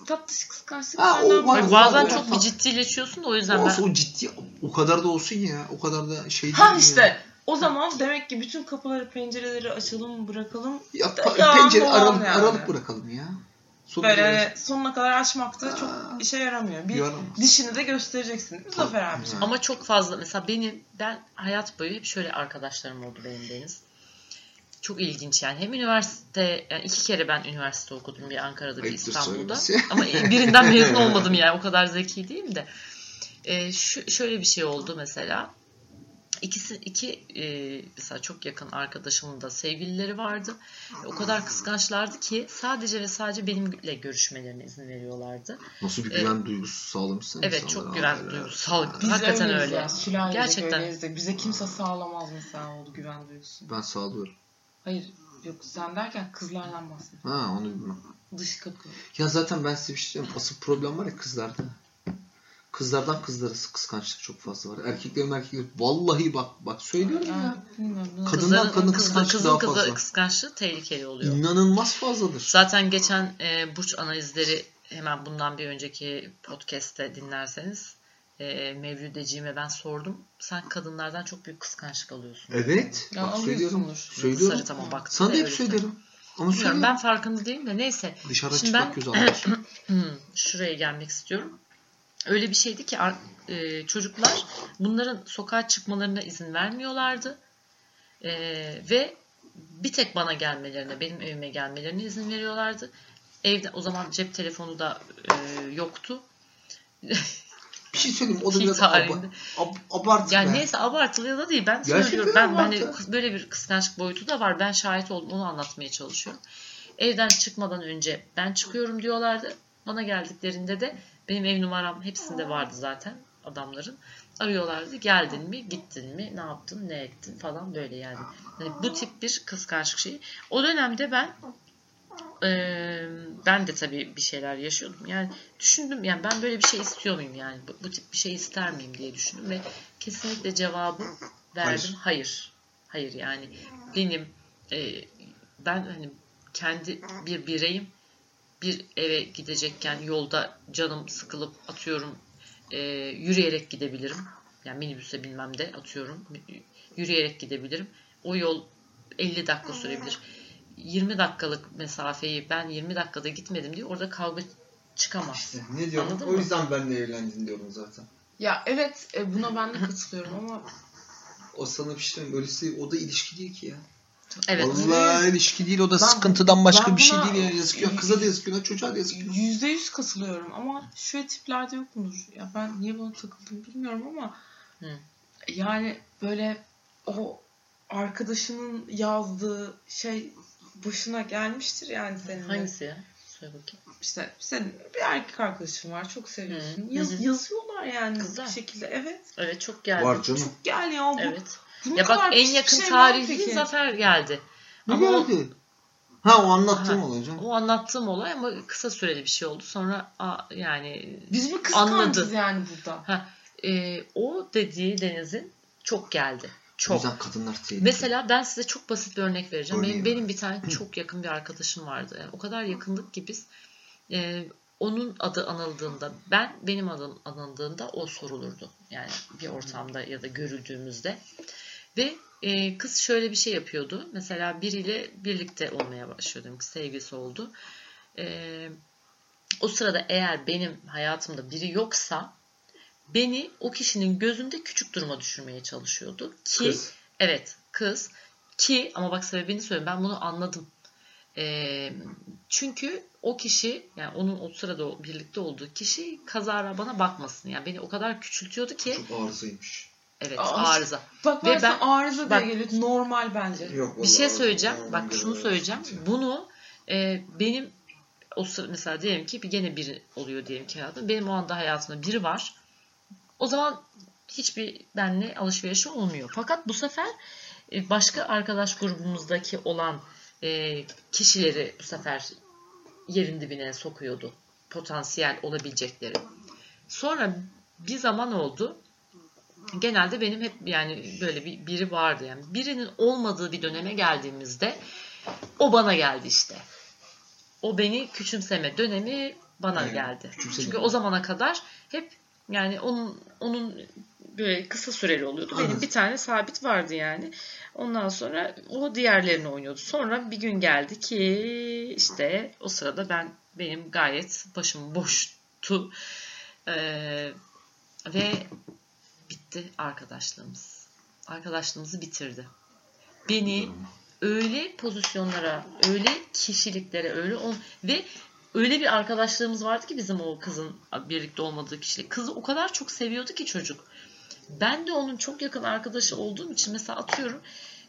Tatlış kıskançlık. Ha, o bahsediyor? bazen o- çok bir ciddileşiyorsun da o yüzden ben Olsun o ciddi o kadar da olsun ya. O kadar da şey Ha değil işte ya. o zaman demek ki bütün kapıları pencereleri açalım bırakalım. Ya, pa- Ya, pencere aman aralık, yani. aralık bırakalım ya. Sonunda Böyle sonuna kadar açmak da çok Aa. işe yaramıyor. Bir Yaramaz. dişini de göstereceksin. Tabii. Zafer. Ha. Ama çok fazla mesela benim ben hayat boyu hep şöyle arkadaşlarım oldu benim Deniz. Çok ilginç yani. Hem üniversite, yani iki kere ben üniversite okudum. Bir Ankara'da bir Ayıptır İstanbul'da. söylemesi. Ama birinden mezun olmadım yani. O kadar zeki değilim de. Ee, şu, şöyle bir şey oldu mesela. İkisi iki e, mesela çok yakın arkadaşımın da sevgilileri vardı. O kadar kıskançlardı ki sadece ve sadece benimle görüşmelerine izin veriyorlardı. Nasıl bir Evet. güven duygusu sağlamışsın Evet çok güven duygusu. Sağlık. Biz Hakikaten öyleyiz öyle. Ya. Gerçekten. öyleyiz de Bize kimse sağlamaz mesela oldu güven duygusu. Ben sağlıyorum. Hayır yok sen derken kızlardan bahsediyorum. Ha onu bilmem. Dış kapı. Ya zaten ben size bir şey söyleyeyim. Asıl problem var ya kızlarda. Kızlardan kızlara kıskançlık çok fazla var. Erkeklerin erkekler. Vallahi bak bak söylüyorum ya. Yani, bilmiyorum. bunu- Kadın- Kızların, kadına kızın, kıskançlık kızın daha fazla. kıskançlığı tehlikeli oluyor. İnanılmaz fazladır. Zaten geçen e, burç analizleri hemen bundan bir önceki podcast'te dinlerseniz e, Mevlüdeciğime ben sordum. Sen kadınlardan çok büyük kıskançlık alıyorsun. Evet. Ya bak söylüyorum. Söylüyorum. Sarı tamam baktım. Sana da hep öyle söylerim. Ama Bilmiyorum, ben farkında değilim de neyse. Dışarıda Şimdi çıplak ben- göz almış. Hmm, şuraya gelmek istiyorum. Öyle bir şeydi ki e, çocuklar bunların sokağa çıkmalarına izin vermiyorlardı. E, ve bir tek bana gelmelerine, benim evime gelmelerine izin veriyorlardı. Evde o zaman cep telefonu da e, yoktu. Bir şey söyleyeyim. O da Pi biraz ab- ab- Yani be. neyse abartılı ya da değil. Ben söylüyorum. Ben hani böyle bir kıskançlık boyutu da var. Ben şahit oldum. Onu anlatmaya çalışıyorum. Evden çıkmadan önce ben çıkıyorum diyorlardı. Bana geldiklerinde de benim ev numaram hepsinde vardı zaten adamların. Arıyorlardı. Geldin mi? Gittin mi? Ne yaptın? Ne ettin? Falan böyle yani. Yani bu tip bir kıskançlık şeyi. O dönemde ben eee, ben de tabii bir şeyler yaşıyordum. Yani düşündüm yani ben böyle bir şey istiyor muyum yani? Bu, bu tip bir şey ister miyim diye düşündüm ve kesinlikle cevabı verdim. Hayır. Hayır, yani benim e, ben hani kendi bir bireyim bir eve gidecekken yolda canım sıkılıp atıyorum e, yürüyerek gidebilirim. Yani minibüse binmem de atıyorum yürüyerek gidebilirim. O yol 50 dakika sürebilir. 20 dakikalık mesafeyi ben 20 dakikada gitmedim diye orada kavga çıkamaz. İşte ne diyorum? Anladın o mı? yüzden benle evlendin diyorum zaten. Ya evet e, buna ben de katılıyorum ama O sana bir şey. Öylesi o da ilişki değil ki ya. Evet. Vallahi ilişki değil. O da Ben- sıkıntıdan başka ben bir şey değil ya. Yazık ya. Kıza da yazık günah, çocuğa da yazık günah. yüzde yüz katılıyorum ama şöyle tiplerde yok mudur? Ya ben niye buna takıldım bilmiyorum ama Hı. yani böyle o arkadaşının yazdığı şey başına gelmiştir yani senin. Hangisi ya? Söyle bakayım. İşte senin bir erkek arkadaşın var çok seviyorsun. Hı. Yaz, Hı yazıyorlar yani Kızlar. bir şekilde. Evet. Evet çok geldi. Var canım. Çok gel ya bu. Evet. Ya bak en yakın şey peki? Zafer geldi. Ne Ama o, geldi? Ha o anlattığım Ha. olay canım. o anlattığım olay ama kısa süreli bir şey oldu. Sonra a, yani Biz mi kıskancız Anladı. yani burada? ha, e, o dediği Deniz'in çok geldi. O Çok. yüzden kadınlar tehlikeli. Mesela ben size çok basit bir örnek vereceğim. Benim, Örneğin. benim bir tane çok yakın bir arkadaşım vardı. Yani o kadar yakındık ki biz e, onun adı anıldığında ben benim adım anıldığında o sorulurdu. Yani bir ortamda ya da görüldüğümüzde. Ve e, kız şöyle bir şey yapıyordu. Mesela biriyle birlikte olmaya başlıyor diyelim ki sevgilisi oldu. E, o sırada eğer benim hayatımda biri yoksa beni o kişinin gözünde küçük duruma düşürmeye çalışıyordu. Ki Kız. Evet kız ki ama bak sebebini söyleyeyim ben bunu anladım. Ee, çünkü o kişi yani onun o sırada o birlikte olduğu kişi kazara bana bakmasın. Yani beni o kadar küçültüyordu ki Çok arızaymış. evet Aa, arıza. Bak Ve ben, arıza bak- diye geliyor. Normal bence. Yok, Bir şey söyleyeceğim. Bak şunu söyleyeceğim. Bunu e, benim o sıra mesela diyelim ki bir gene biri oluyor diyelim ki hayatımda. Benim o anda hayatımda biri var. O zaman hiçbir benle alışverişi olmuyor. Fakat bu sefer e, başka arkadaş grubumuzdaki olan e, kişileri bu sefer yerin dibine sokuyordu. Potansiyel olabilecekleri. Sonra bir zaman oldu. Genelde benim hep yani böyle bir biri vardı yani. Birinin olmadığı bir döneme geldiğimizde o bana geldi işte. O beni küçümseme dönemi bana Aynen, geldi. küçümseme. Çünkü o zamana kadar hep yani onun onun böyle kısa süreli oluyordu. Benim Anladım. bir tane sabit vardı yani. Ondan sonra o diğerlerini oynuyordu. Sonra bir gün geldi ki işte o sırada ben benim gayet başım boştu. Ee, ve bitti arkadaşlığımız. Arkadaşlığımızı bitirdi. Beni öyle pozisyonlara, öyle kişiliklere, öyle on ve öyle bir arkadaşlığımız vardı ki bizim o kızın birlikte olmadığı kişilik. Kızı o kadar çok seviyordu ki çocuk. Ben de onun çok yakın arkadaşı olduğum için mesela atıyorum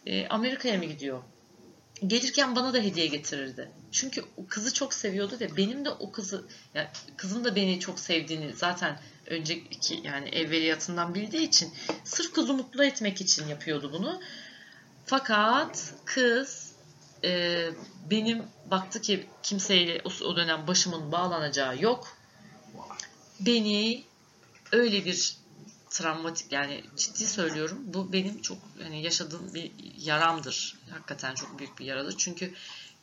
e, Amerika'ya mı gidiyor? Gelirken bana da hediye getirirdi. Çünkü o kızı çok seviyordu ve benim de o kızı yani kızın da beni çok sevdiğini zaten önceki yani evveliyatından bildiği için sırf kızı mutlu etmek için yapıyordu bunu. Fakat kız e, benim baktı ki kimseyle o, o dönem başımın bağlanacağı yok. Beni öyle bir travmatik yani ciddi söylüyorum bu benim çok hani yaşadığım bir yaramdır. Hakikaten çok büyük bir yaradır. Çünkü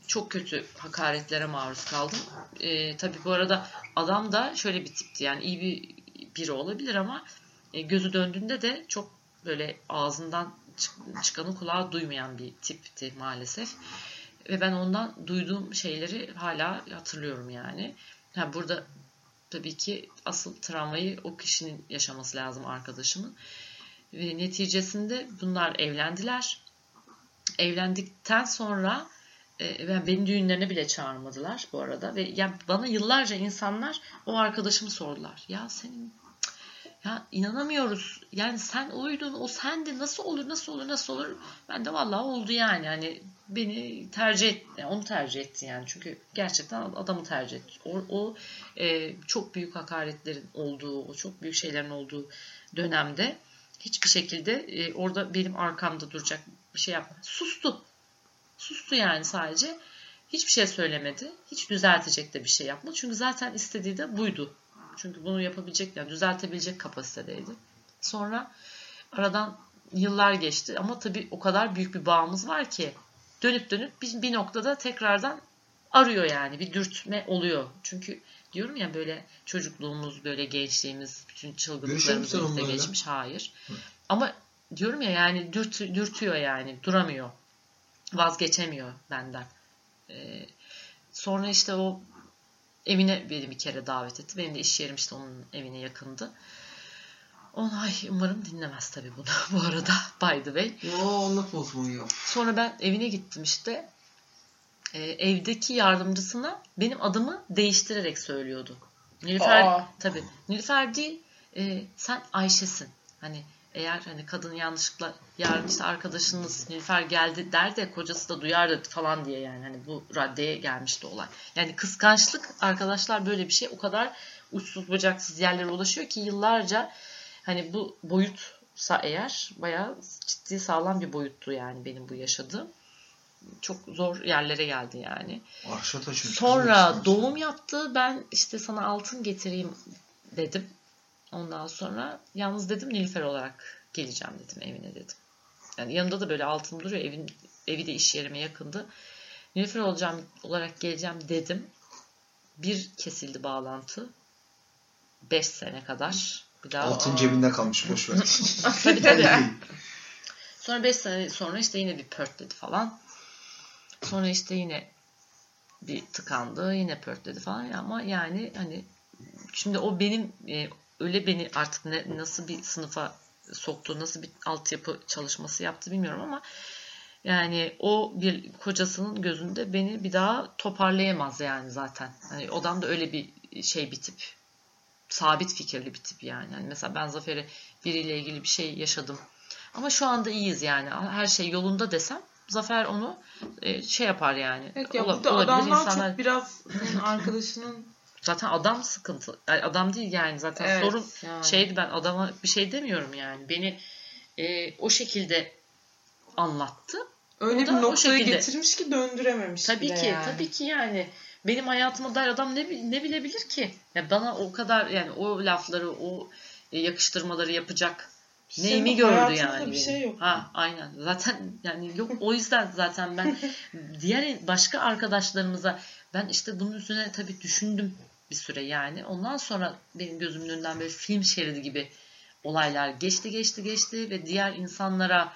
çok kötü hakaretlere maruz kaldım. E, tabii bu arada adam da şöyle bir tipti yani iyi bir biri olabilir ama e, gözü döndüğünde de çok böyle ağzından çıkanı kulağı duymayan bir tipti maalesef. Ve ben ondan duyduğum şeyleri hala hatırlıyorum yani. Ha, burada tabii ki asıl travmayı o kişinin yaşaması lazım arkadaşımın. Ve neticesinde bunlar evlendiler. Evlendikten sonra e, ben beni düğünlerine bile çağırmadılar bu arada ve yani bana yıllarca insanlar o arkadaşımı sordular. Ya senin ya inanamıyoruz. Yani sen oydun, o sendi. Nasıl olur, nasıl olur, nasıl olur? Ben de vallahi oldu yani. Hani beni tercih. Yani onu tercih etti yani. Çünkü gerçekten adamı tercih etti. O, o e, çok büyük hakaretlerin olduğu, o çok büyük şeylerin olduğu dönemde hiçbir şekilde e, orada benim arkamda duracak bir şey yapmadı. Sustu. Sustu yani sadece. Hiçbir şey söylemedi. Hiç düzeltecek de bir şey yapmadı. Çünkü zaten istediği de buydu. Çünkü bunu yapabilecek, yani düzeltebilecek kapasitedeydi. Sonra aradan yıllar geçti ama tabii o kadar büyük bir bağımız var ki dönüp dönüp bir, bir noktada tekrardan arıyor yani bir dürtme oluyor. Çünkü diyorum ya böyle çocukluğumuz, böyle gençliğimiz, bütün çılgınlıklarımız birlikte geçmiş. Hayır. Hı. Ama diyorum ya yani dürt, dürtüyor yani duramıyor. Vazgeçemiyor benden. Ee, sonra işte o evine beni bir kere davet etti. Benim de iş yerim işte onun evine yakındı. Onay umarım dinlemez tabii bunu bu arada by the way. Yo anlatma o ya. Sonra ben evine gittim işte. Ee, evdeki yardımcısına benim adımı değiştirerek söylüyordu. Nilüfer Aa. tabii. Nilüfer değil e, sen Ayşe'sin. Hani eğer hani kadın yanlışlıkla yarın işte arkadaşınız Nilüfer geldi der de kocası da duyar falan diye yani hani bu raddeye gelmişti olay. Yani kıskançlık arkadaşlar böyle bir şey o kadar uçsuz bucaksız yerlere ulaşıyor ki yıllarca hani bu boyutsa eğer bayağı ciddi sağlam bir boyuttu yani benim bu yaşadığım. Çok zor yerlere geldi yani. Sonra doğum yaptı. Ben işte sana altın getireyim dedim. Ondan sonra yalnız dedim Nilüfer olarak geleceğim dedim evine dedim. Yani yanımda da böyle altın duruyor. Evin, evi de iş yerime yakındı. Nilüfer olacağım olarak geleceğim dedim. Bir kesildi bağlantı. Beş sene kadar. Bir daha altın aa. cebinde kalmış boş ver. tabii tabii. sonra beş sene sonra işte yine bir pörtledi falan. Sonra işte yine bir tıkandı. Yine pörtledi falan. Ama yani hani şimdi o benim e, öyle beni artık ne, nasıl bir sınıfa soktu, nasıl bir altyapı çalışması yaptı bilmiyorum ama yani o bir kocasının gözünde beni bir daha toparlayamaz yani zaten. Hani odam da öyle bir şey bir tip. Sabit fikirli bir tip yani. yani mesela ben Zafer'e biriyle ilgili bir şey yaşadım. Ama şu anda iyiyiz yani. Her şey yolunda desem Zafer onu e, şey yapar yani. Evet ya burada adamlar insanlar... çok biraz arkadaşının Zaten adam sıkıntı. Yani adam değil yani zaten evet, sorun yani. şeydi ben adama bir şey demiyorum yani. Beni e, o şekilde anlattı. Öyle bir noktaya şekilde... getirmiş ki döndürememiş. Tabii ki yani. tabii ki yani. Benim hayatıma dair adam ne, ne bilebilir ki? Ya bana o kadar yani o lafları o yakıştırmaları yapacak neyimi şey gördü yani. Bir şey yok. Ha aynen. Zaten yani yok o yüzden zaten ben diğer başka arkadaşlarımıza ben işte bunun üstüne tabii düşündüm bir süre yani. Ondan sonra benim gözümün önünden böyle film şeridi gibi olaylar geçti geçti geçti ve diğer insanlara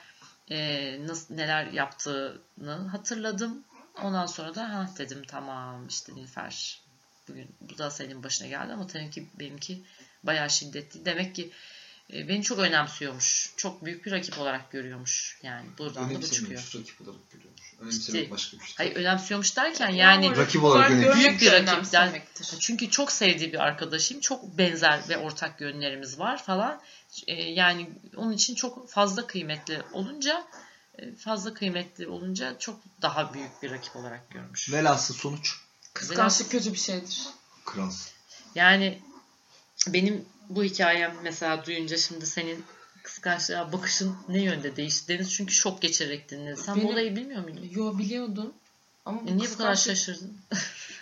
e, nasıl neler yaptığını hatırladım. Ondan sonra da ha dedim tamam işte Nilüfer bugün bu da senin başına geldi ama tabii ki benimki bayağı şiddetli. Demek ki beni çok önemsiyormuş. Çok büyük bir rakip olarak görüyormuş. Yani buradan da bu çıkıyor. Rakip olarak görüyormuş. Önemsemek İşte- başka bir şey. Hayır önemsiyormuş derken yani Rakip olarak büyük bir rakip. Yani, önemsemektir. çünkü çok sevdiği bir arkadaşım. Çok benzer ve ortak yönlerimiz var falan. E, yani onun için çok fazla kıymetli olunca e, fazla kıymetli olunca çok daha büyük bir rakip olarak görmüş. Velhasıl sonuç. Kıskançlık kötü bir şeydir. Kralsın. Yani benim bu hikayem mesela duyunca şimdi senin kıskançlığa bakışın ne yönde değişti? Deniz çünkü şok geçirerek dinledi. Sen Benim- bu olayı bilmiyor muydun? Yo biliyordum. Ama E niye bu kadar şaşırdın?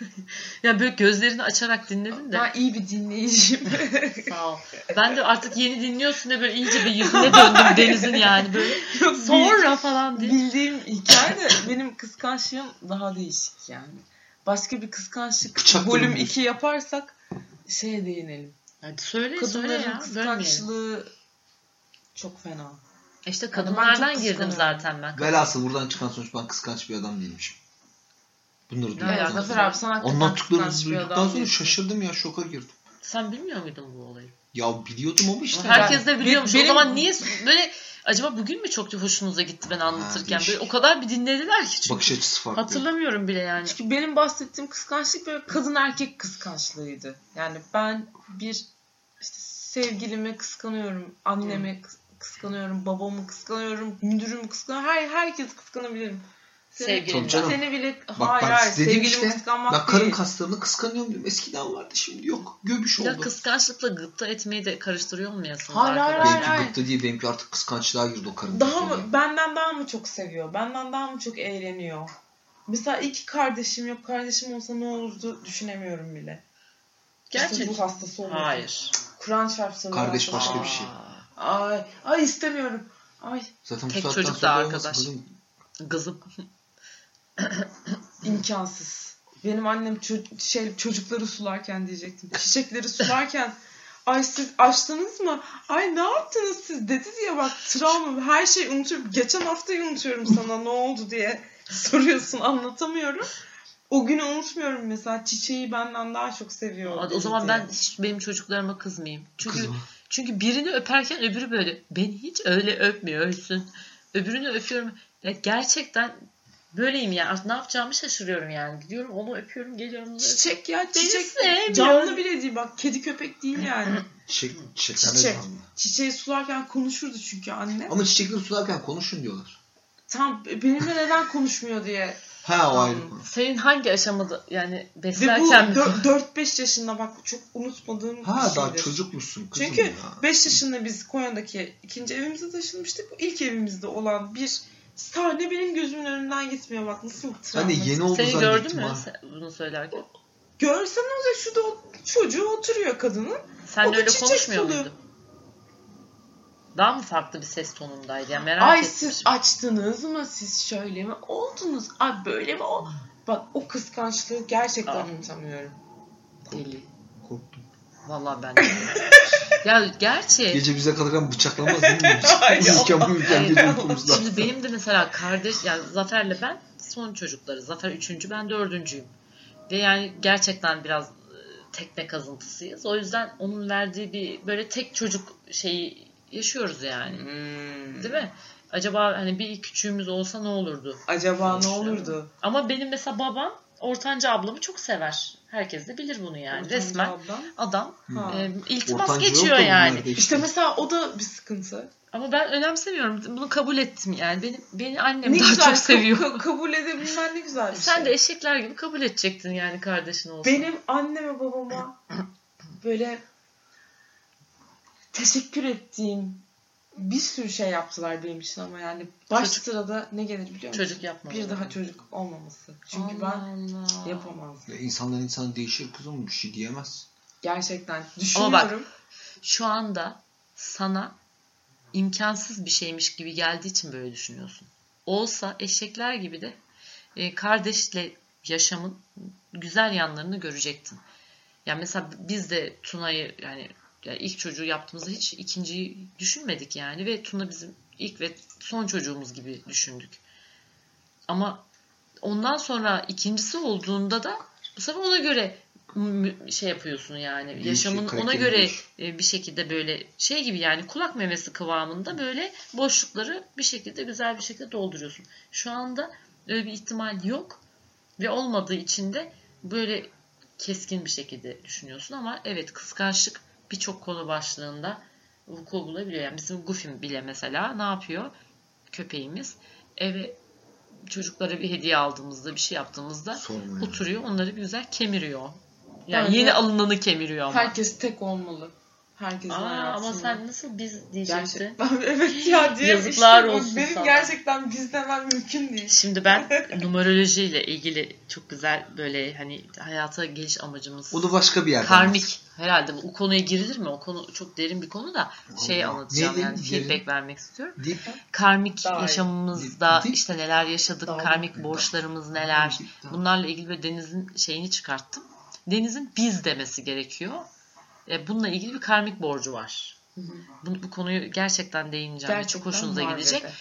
ya böyle gözlerini açarak dinledin de. Ben iyi bir dinleyiciyim. Sağ ol. Ben de artık yeni dinliyorsun da böyle iyice bir yüzüne döndüm Deniz'in yani böyle. Yok, Sonra falan diye. Bildiğim hikaye de benim kıskançlığım daha değişik yani. Başka bir kıskançlık Bıçak bölüm bölümü. 2 yaparsak şeye değinelim. Hadi söyle söyle Kadınların ya. Bölmeyelim. kıskançlığı çok fena. İşte ben kadınlardan çok girdim zaten ben. Velhasıl buradan çıkan sonuç ben kıskanç bir adam değilmişim. Bunları Ya duyduktan alakası Zafer sonra. abi sen Anlattıklarınızı duyduktan sonra değilsin. şaşırdım ya şoka girdim. Sen bilmiyor muydun bu olayı? Ya biliyordum ama işte. Herkes de biliyormuş. benim- O zaman niye böyle acaba bugün mü çok hoşunuza gitti ben anlatırken? Böyle o kadar bir dinlediler ki çünkü. Bakış açısı farklı. Hatırlamıyorum bile yani. Çünkü benim bahsettiğim kıskançlık böyle kadın erkek kıskançlığıydı. Yani ben bir işte sevgilimi kıskanıyorum, annemi kıs- kıskanıyorum, babamı kıskanıyorum, müdürümü kıskanıyorum. Her herkesi kıskanabilirim. Canım. Seni bile Bak hayır ben hayır dedim sevgilimi işte. kıskanmak Ben karın değil. kaslarını kıskanıyorum diyorum. Eskiden vardı şimdi yok. Göbüş oldu. Ya kıskançlıkla gıpta etmeyi de karıştırıyor olmayasınız Hayır, hayır, arkadaşlar? Benimki hayır. gıpta değil. Benimki artık kıskançlığa girdi o karın Daha mı benden daha mı çok seviyor? Benden daha mı çok eğleniyor? Mesela iki kardeşim yok. Kardeşim olsa ne olurdu düşünemiyorum bile. Gerçek. İşte bu hastası olurdu. Hayır. Kur'an çarpsın. Kardeş ruh başka hastası. bir şey. Aa, Ay, ay istemiyorum. Ay Zaten bu Tek saatten çocuk da sonra arkadaş. olmaz. İmkansız. Benim annem ço- şey çocukları sularken diyecektim. Çiçekleri sularken ay siz açtınız mı? Ay ne yaptınız siz dedi diye bak travma her şeyi unutuyorum. Geçen haftayı unutuyorum sana ne oldu diye soruyorsun anlatamıyorum. O günü unutmuyorum mesela çiçeği benden daha çok seviyor. O zaman diye. ben hiç benim çocuklarıma kızmayayım. Çünkü Kızma. çünkü birini öperken öbürü böyle beni hiç öyle öpmüyorsun. Öbürünü öpüyorum. Ya gerçekten böyleyim yani. Artık ne yapacağımı şaşırıyorum yani. Gidiyorum onu öpüyorum geliyorum. Çiçek ya çiçek sevmiyor. canlı bile değil bak kedi köpek değil yani. Çiçek, çiçekler Çiçek. canlı. Çiçeği sularken konuşurdu çünkü anne. Ama çiçekleri sularken konuşun diyorlar. Tam benimle neden konuşmuyor diye. Ha o ayrı konu. Senin hangi aşamada yani Ve bu beslerken mi? 4-5 yaşında bak çok unutmadığım Ha bir daha şeydir. çocukmuşsun kızım Çünkü ya. 5 yaşında biz Konya'daki ikinci evimize taşınmıştık. İlk evimizde olan bir sahne benim gözümün önünden gitmiyor. Bak nasıl travmatik. Hani yeni oldu Seni gördün mü sen bunu söylerken? Görsen ne olacak şurada o çocuğu oturuyor kadının. Sen öyle konuşmuyor muydun? Daha mı farklı bir ses tonundaydı ya merak Ay ettim. siz açtınız mı? Siz şöyle mi oldunuz? Ay böyle mi o? Bak o kıskançlığı gerçekten Aa. unutamıyorum. Deli. Korktum. Vallahi ben de. ya gerçi Gece bize kalırken bıçaklamaz değil mi? Uyurken uyurken gece uykumuzda. Şimdi benim de mesela kardeş yani Zafer'le ben son çocukları. Zafer üçüncü ben dördüncüyüm. Ve yani gerçekten biraz e, tekne kazıntısıyız. O yüzden onun verdiği bir böyle tek çocuk şeyi yaşıyoruz yani. Hmm. Değil mi? Acaba hani bir küçüğümüz olsa ne olurdu? Acaba ne olurdu? Ama benim mesela babam ortanca ablamı çok sever. Herkes de bilir bunu yani. Ortanca Resmen ablam. adam Ha. e, iltimas Ortanca yok geçiyor yani. işte. İşte mesela o da bir sıkıntı. Ama ben önemsemiyorum. Bunu kabul ettim yani. Benim beni annem Ne daha güzel çok seviyor. ka- kabul edebilmen ne güzel bir Sen şey. de eşekler gibi kabul edecektin yani kardeşin olsa. Benim anneme babama böyle teşekkür ettiğim bir sürü şey yaptılar benim için ama yani baş Çocuk- sırada ne gelir biliyor musun? çocuk yapma. Bir daha çocuk olmaması. Çünkü Allah ben Allah. yapamazdım. Ya İnsandan insana değişir kızım bir şey diyemez. Gerçekten Ama düşünüyorum. bak, Şu anda sana imkansız bir şeymiş gibi geldiği için böyle düşünüyorsun. Olsa eşekler gibi de e, kardeşle yaşamın güzel yanlarını görecektin. Yani mesela biz de Tuna'yı yani, yani ilk çocuğu yaptığımızda hiç ikinciyi düşünmedik yani ve Tuna bizim ilk ve son çocuğumuz gibi düşündük. Ama ondan sonra ikincisi olduğunda da bu sefer ona göre şey yapıyorsun yani. Bir Yaşamın şey, ona göre bir şekilde böyle şey gibi yani kulak memesi kıvamında böyle boşlukları bir şekilde güzel bir şekilde dolduruyorsun. Şu anda öyle bir ihtimal yok ve olmadığı için de böyle keskin bir şekilde düşünüyorsun ama evet kıskançlık birçok konu başlığında vuku bulabiliyor. Yani bizim Goofy bile mesela ne yapıyor? Köpeğimiz eve çocuklara bir hediye aldığımızda bir şey yaptığımızda Sorma oturuyor onları bir güzel kemiriyor. Yani Bence yeni alınanı kemiriyor ama. Herkes tek olmalı. Herkesin Aa, ama hayatında. sen nasıl biz diyecektin? Gerçekten evet ya diye Yazıklar işte olsun Benim sana. gerçekten biz demem mümkün değil. Şimdi ben numerolojiyle ilgili çok güzel böyle hani hayata geliş amacımız O da başka bir yerden. karmik herhalde bu konuya girilir mi? O konu çok derin bir konu da şey Allah. anlatacağım Neydi? yani Derin? feedback vermek istiyorum. Deyip Karmik Daha yaşamımızda Değil. işte neler yaşadık, Daha karmik iyi. borçlarımız neler. Daha- Bunlarla ilgili böyle Deniz'in şeyini çıkarttım. Deniz'in biz demesi gerekiyor. E, bununla ilgili bir karmik borcu var. Bu, bu konuyu gerçekten değineceğim. çok hoşunuza gidecek. dedi.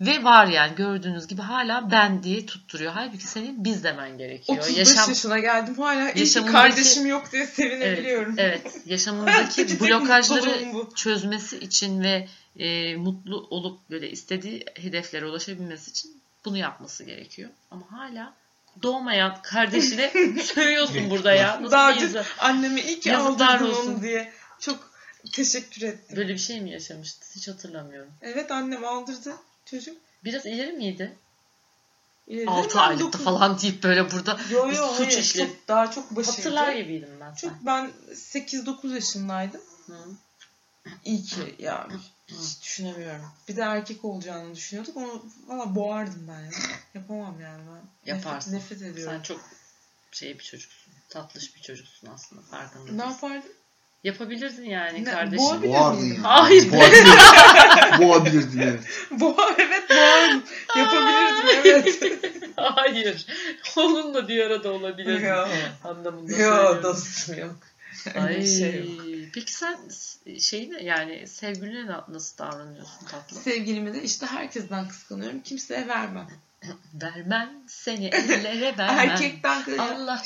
Ve var yani gördüğünüz gibi hala ben diye tutturuyor. Halbuki senin biz demen gerekiyor. 35 Yaşam yaşına geldim hala iyi yaşamındaki- kardeşim yok diye evet, sevinebiliyorum. evet yaşamındaki Tek blokajları bu. çözmesi için ve e, mutlu olup böyle istediği hedeflere ulaşabilmesi için bunu yapması gerekiyor. Ama hala doğmayan kardeşine sövüyorsun burada ya. Nasıl Daha önce anneme iyi ki aldırdın onu diye çok teşekkür ettim. Böyle bir şey mi yaşamıştı? Hiç hatırlamıyorum. Evet annem aldırdı çocuk. Biraz ileri miydi? İleride 6 ben aylıkta dokuz- falan deyip böyle burada Yo bir yo suç hayır, işledi. çok, daha çok başıydı. Hatırlar gibiydim ben. Çok Çok... ben 8-9 yaşındaydım. Hı. İyi ki ya hiç düşünemiyorum. Bir de erkek olacağını düşünüyorduk. Onu valla boğardım ben ya. Yapamam yani ben. Yaparsın. Nefret, nefret ediyorum. Sen çok şey bir çocuksun. Tatlış bir çocuksun aslında farkında Ne yapardın? Yapabilirdin yani Ne, kardeşim. boğabilir Boğardın miyim? ya. Hayır. Boğabilirdin. Boğabilirdin evet. Boğar evet boğardım. Yapabilirdim evet. Hayır. Onunla bir arada olabilir. Yo. Anlamında Yo söylüyorum. dostum yok. Ay, bir şey yok. Peki sen şey ne yani sevgiline na- nasıl davranıyorsun tatlı? Sevgilimi de işte herkesten kıskanıyorum. Kimseye vermem. Vermem seni ellere vermem. Erkekten Allah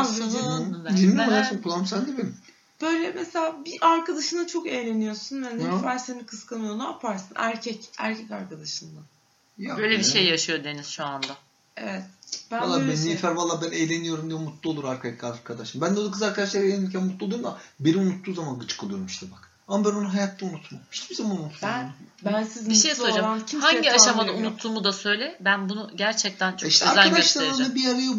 abicim. olsun. Dinle vermem. hayatım kulağım sende benim. Böyle mesela bir arkadaşına çok eğleniyorsun ve. Nilüfer seni kıskanıyor. Ne yaparsın? Erkek, erkek arkadaşınla. Ya Böyle bir şey yaşıyor Deniz şu anda. Evet. Ben Valla ben şey- Nilüfer valla ben eğleniyorum diye mutlu olur arkadaşım. Ben de o kız arkadaşlar eğlenirken mutlu oluyorum da beni unuttuğu zaman gıcık oluyorum işte bak. Ama ben onu hayatta unutmam. Hiçbir zaman unutmam. Ben, ben siz Bir şey kimseye Hangi aşamada unuttuğumu da söyle. Ben bunu gerçekten çok işte özen göstereceğim. bir araya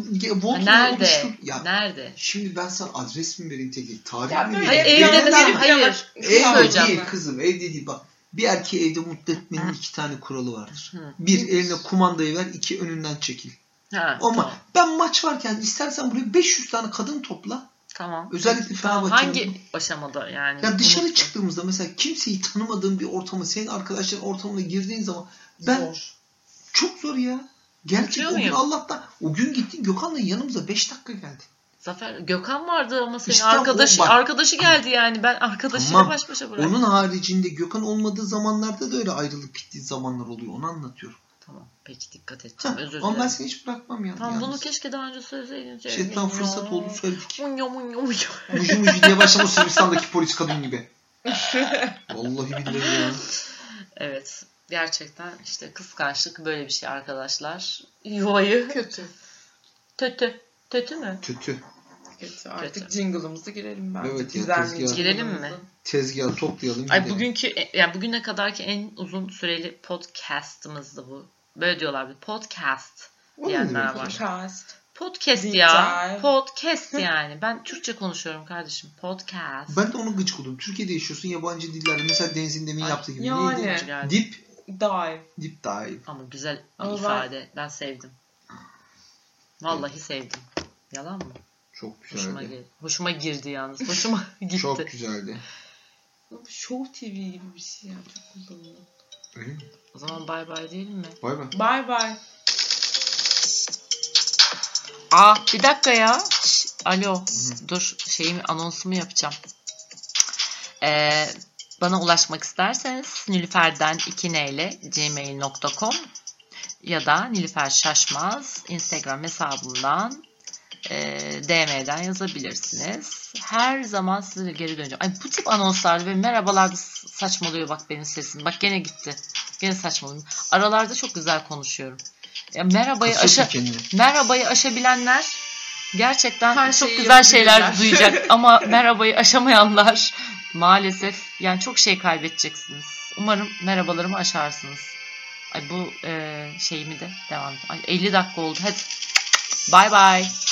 Volkan'la Nerede? oluştur. Ya Nerede? şimdi ben sana adres mi vereyim tek tarih Ya mi böyle Hayır, vereyim? evde bir hayır. Evde söyleyeceğim. değil kızım evde değil bak. Bir erkeği evde mutlu etmenin iki tane kuralı vardır. Hı. Bir eline kumandayı ver, iki önünden çekil. Ha, Ama tamam. ben maç varken istersen buraya 500 tane kadın topla. Tamam. Özellikle Tamam, Fenerbahçe'nin- hangi aşamada yani? Ya dışarı Unuttum. çıktığımızda mesela kimseyi tanımadığın bir ortama, senin arkadaşların ortamına girdiğin zaman ben Zor. çok zor ya. Gerçek Unutuyor o gün? Allah'tan o gün gittin Gökhan'la yanımıza 5 dakika geldi. Zafer Gökhan vardı ama senin İşte arkadaşı bak. arkadaşı geldi yani. Ben arkadaşıyla Tamam. baş başa bıraktım. Onun haricinde Gökhan olmadığı zamanlarda da öyle ayrılıp gittiği zamanlar oluyor. Onu anlatıyorum. Tamam. Peki dikkat edeceğim. Heh, Özür ama ben dilerim. seni hiç bırakmam ya. Tamam bunu keşke daha önce söyleseydin. İşte tam fırsat oldu söyledik. Munyo munyo munyo. Mucu mucu diye başladı Sırbistan'daki polis kadın gibi. Vallahi billahi ya. Evet. Gerçekten işte kıskançlık böyle bir şey arkadaşlar. Yuvayı Kötü. tötü. Tötü mü? Kötü. Kötü. Artık Kötü. jingle'ımızı girelim bence. Evet ya, tezgah. Girelim mi? Tezgahı toplayalım. Ay gidelim. bugünkü e, yani bugüne kadarki en uzun süreli podcast'ımızdı bu. Böyle diyorlar bir podcast diyenler var. Podcast. Podcast Deep ya. dive. Podcast yani. Ben Türkçe konuşuyorum kardeşim. Podcast. Ben de onu gıcık oldum. Türkiye'de yaşıyorsun yabancı dillerde. Mesela Deniz'in demin Ay, yaptığı gibi. yani. Neydi? Yani. Dip. Dive. Dip dive. Ama güzel Ama ben- ifade. Ben... sevdim. Vallahi sevdim. Yalan mı? Çok Hoşuma güzeldi. girdi. Hoşuma girdi yalnız. Hoşuma gitti. Çok güzeldi. Show TV gibi bir şey ya. Çok kullanılıyor. Öyle mi? O zaman bay bay diyelim mi? Bay bay. Bye bye. Aa bir dakika ya. Şş, alo. Dur şeyimi anonsumu yapacağım. Ee, bana ulaşmak isterseniz nilüferden 2 neyle gmail.com ya da Nilüfer Şaşmaz Instagram hesabımdan e, DM'den yazabilirsiniz. Her zaman size geri döneceğim. Ay bu tip anonslarda ve merhabalarda saçmalıyor bak benim sesim. Bak gene gitti. Gene saçmalıyor. Aralarda çok güzel konuşuyorum. Ya merhabayı aşa kendini. merhabayı aşabilenler gerçekten Her çok güzel şeyler duyacak ama merhabayı aşamayanlar maalesef yani çok şey kaybedeceksiniz. Umarım merhabalarımı aşarsınız. Ay bu e, şeyimi de devam. Ay 50 dakika oldu. Hadi. Bye bye.